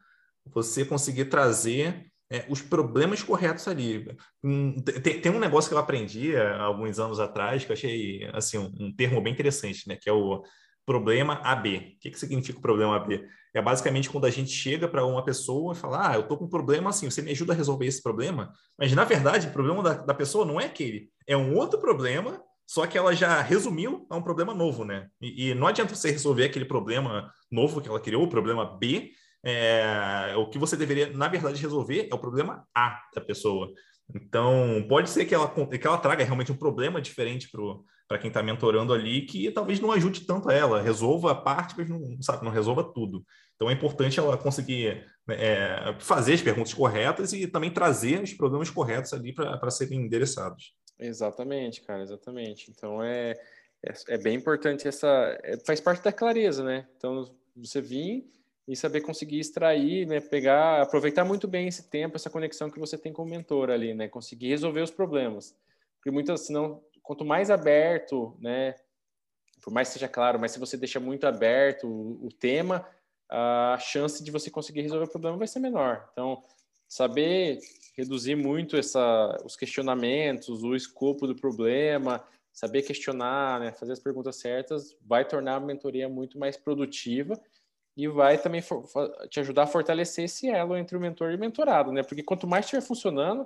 você conseguir trazer é, os problemas corretos ali. Hum, tem, tem, um negócio que eu aprendi há alguns anos atrás que eu achei assim, um, um termo bem interessante, né? Que é o problema AB. O que, que significa o problema AB? É basicamente quando a gente chega para uma pessoa e fala: Ah, eu estou com um problema assim, você me ajuda a resolver esse problema? Mas na verdade, o problema da, da pessoa não é aquele, é um outro problema só que ela já resumiu a um problema novo, né? E, e, não adianta você resolver aquele problema novo que ela criou, o problema B, é, o que você deveria, na verdade, resolver é o problema A da pessoa. Então, pode ser que ela, que ela traga realmente um problema diferente para quem está mentorando ali, que talvez não ajude tanto a ela, resolva a parte, mas não, sabe, não resolva tudo. Então, é importante ela conseguir é, fazer as perguntas corretas e também trazer os problemas corretos ali para serem endereçados. Exatamente, cara, exatamente. Então, é, é, é bem importante essa. É, faz parte da clareza, né? Então, você vir e saber conseguir extrair, né, pegar, aproveitar muito bem esse tempo, essa conexão que você tem com o mentor ali, né, conseguir resolver os problemas. Porque muitas, senão, quanto mais aberto, né, por mais que seja claro, mas se você deixa muito aberto o, o tema, a chance de você conseguir resolver o problema vai ser menor. Então, saber reduzir muito essa, os questionamentos, o escopo do problema, saber questionar, né, fazer as perguntas certas, vai tornar a mentoria muito mais produtiva e vai também te ajudar a fortalecer esse elo entre o mentor e o mentorado, né? Porque quanto mais estiver funcionando,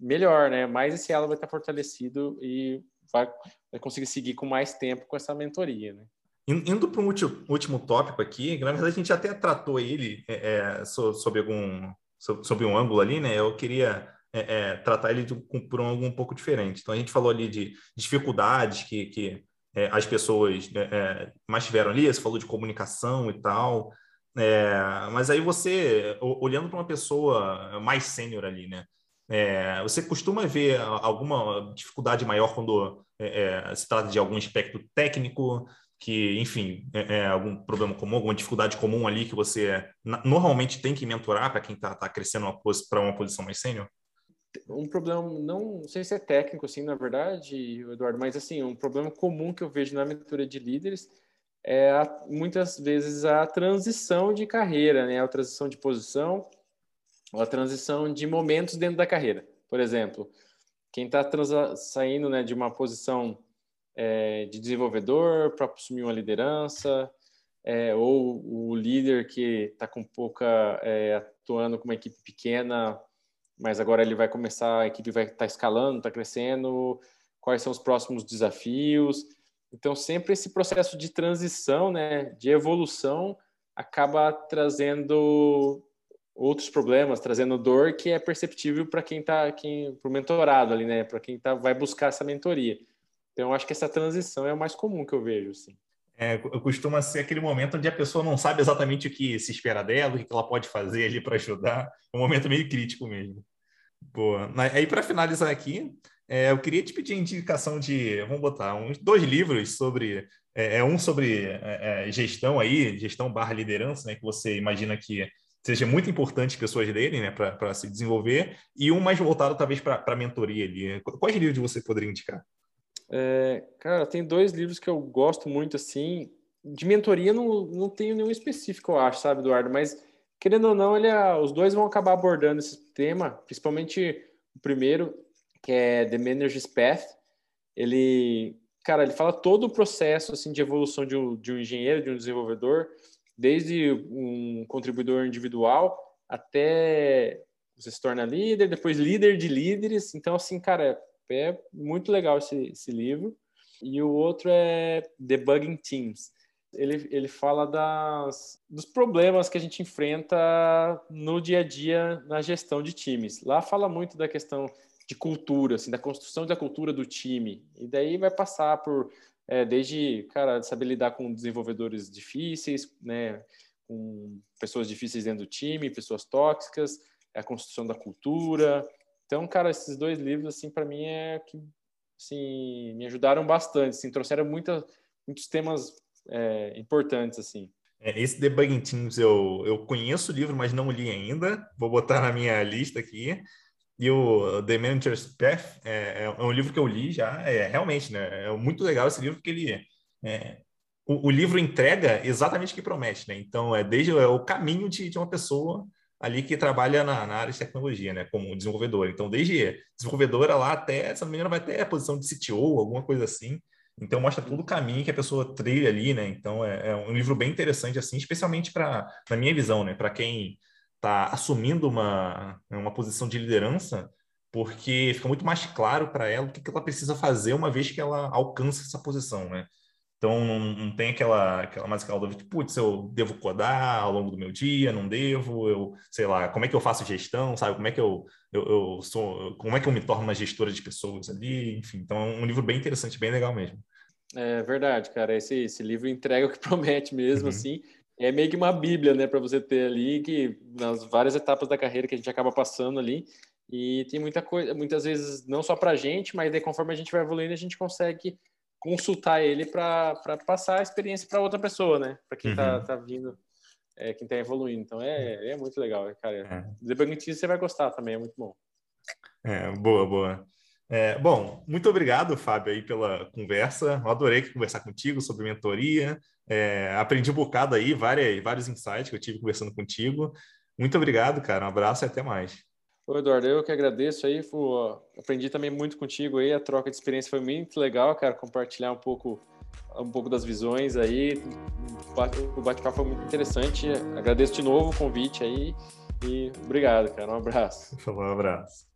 melhor, né? Mais esse elo vai estar fortalecido e vai, vai conseguir seguir com mais tempo com essa mentoria, né? Indo para um último tópico aqui, que na verdade a gente até tratou ele é, é sobre algum sobre um ângulo ali, né? Eu queria é, é, tratar ele de, por um ângulo um pouco diferente. Então a gente falou ali de dificuldades que, que é, as pessoas né, é, mais tiveram ali, você falou de comunicação e tal, é, mas aí você, olhando para uma pessoa mais sênior ali, né? É, você costuma ver alguma dificuldade maior quando é, é, se trata de algum aspecto técnico, que, enfim, é, algum problema comum, alguma dificuldade comum ali que você normalmente tem que mentorar para quem está tá crescendo para uma posição mais sênior? Um problema, não, não, sei se é técnico, assim, na verdade, Eduardo, mas, assim, um problema comum que eu vejo na mentoria de líderes é, a, muitas vezes, a transição de carreira, né? A transição de posição, a transição de momentos dentro da carreira. Por exemplo, quem está saindo né, de uma posição é, de desenvolvedor para assumir uma liderança, é, ou o líder que está com pouca, é, atuando com uma equipe pequena mas agora ele vai começar, a equipe vai estar tá escalando, está crescendo, quais são os próximos desafios. Então, sempre esse processo de transição, né, de evolução, acaba trazendo outros problemas, trazendo dor que é perceptível para quem está, quem, para o mentorado ali, né, para quem tá, vai buscar essa mentoria. Então, eu acho que essa transição é o mais comum que eu vejo, assim. É, costuma ser aquele momento onde a pessoa não sabe exatamente o que se espera dela, o que ela pode fazer ali para ajudar. É um momento meio crítico mesmo. Boa. Aí, para finalizar aqui, é, eu queria te pedir indicação de, vamos botar, uns dois livros sobre, é, é um sobre é, é, gestão aí, gestão barra liderança, né, que você imagina que seja muito importante pessoas lerem, né, para se desenvolver, e um mais voltado talvez para a mentoria ali. Quais livros você poderia indicar? É, cara, tem dois livros que eu gosto muito, assim, de mentoria não, não tenho nenhum específico, eu acho, sabe, Eduardo, mas querendo ou não, ele, é, os dois vão acabar abordando esse tema, principalmente o primeiro, que é The Manager's Path. Ele, cara, ele fala todo o processo assim de evolução de um, de um engenheiro, de um desenvolvedor, desde um contribuidor individual até você se torna líder, depois líder de líderes. Então, assim, cara, é muito legal esse, esse livro. E o outro é Debugging Teams ele, ele fala das, dos problemas que a gente enfrenta no dia a dia na gestão de times. Lá fala muito da questão de cultura, assim, da construção da cultura do time. E daí vai passar por, é, desde, cara, saber lidar com desenvolvedores difíceis, né, com pessoas difíceis dentro do time, pessoas tóxicas, a construção da cultura. Então, cara, esses dois livros, assim, para mim é que, assim, me ajudaram bastante, assim, trouxeram muita, muitos temas é, importantes, assim. É, esse Debugging Teams eu, eu conheço o livro, mas não li ainda. Vou botar na minha lista aqui. E o The Manager's Path é, é, um livro que eu li já. É realmente, né? É muito legal esse livro porque ele é, o, o, livro entrega exatamente o que promete, né? Então é desde é o caminho de, de uma pessoa ali que trabalha na, na, área de tecnologia, né? Como desenvolvedor. Então desde desenvolvedora lá até, se não me engano, vai até a posição de CTO, alguma coisa assim. Então mostra todo o caminho que a pessoa trilha ali, né? Então é, é um livro bem interessante assim, especialmente para, na minha visão, né? Para quem está assumindo uma, uma posição de liderança, porque fica muito mais claro para ela o que, que ela precisa fazer uma vez que ela alcança essa posição, né? Então não, não tem aquela, aquela mais aquela dúvida de, putz, eu devo codar ao longo do meu dia, não devo, eu sei lá, como é que eu faço gestão, sabe? Como é que eu, eu, eu sou, como é que eu me torno uma gestora de pessoas ali, enfim. Então é um livro bem interessante, bem legal mesmo. É verdade, cara. Esse, esse livro entrega o que promete mesmo, uhum. assim. É meio que uma bíblia, né, para você ter ali, que nas várias etapas da carreira que a gente acaba passando ali. E tem muita coisa, muitas vezes, não só para a gente, mas daí, conforme a gente vai evoluindo, a gente consegue consultar ele para passar a experiência para outra pessoa, né? Para quem está uhum. tá vindo, é, quem está evoluindo. Então é, é muito legal, cara. É. Debugging você vai gostar também, é muito bom. É, boa, boa. É, bom, muito obrigado, Fábio, aí pela conversa. Eu adorei conversar contigo sobre mentoria. É, aprendi um bocado aí, várias, vários insights que eu tive conversando contigo. Muito obrigado, cara. Um abraço e até mais. Oi, Eduardo, eu que agradeço aí, aprendi também muito contigo aí, a troca de experiência foi muito legal, cara, compartilhar um pouco um pouco das visões aí, o bate-papo foi muito interessante, agradeço de novo o convite aí e obrigado, cara, um abraço. Um abraço.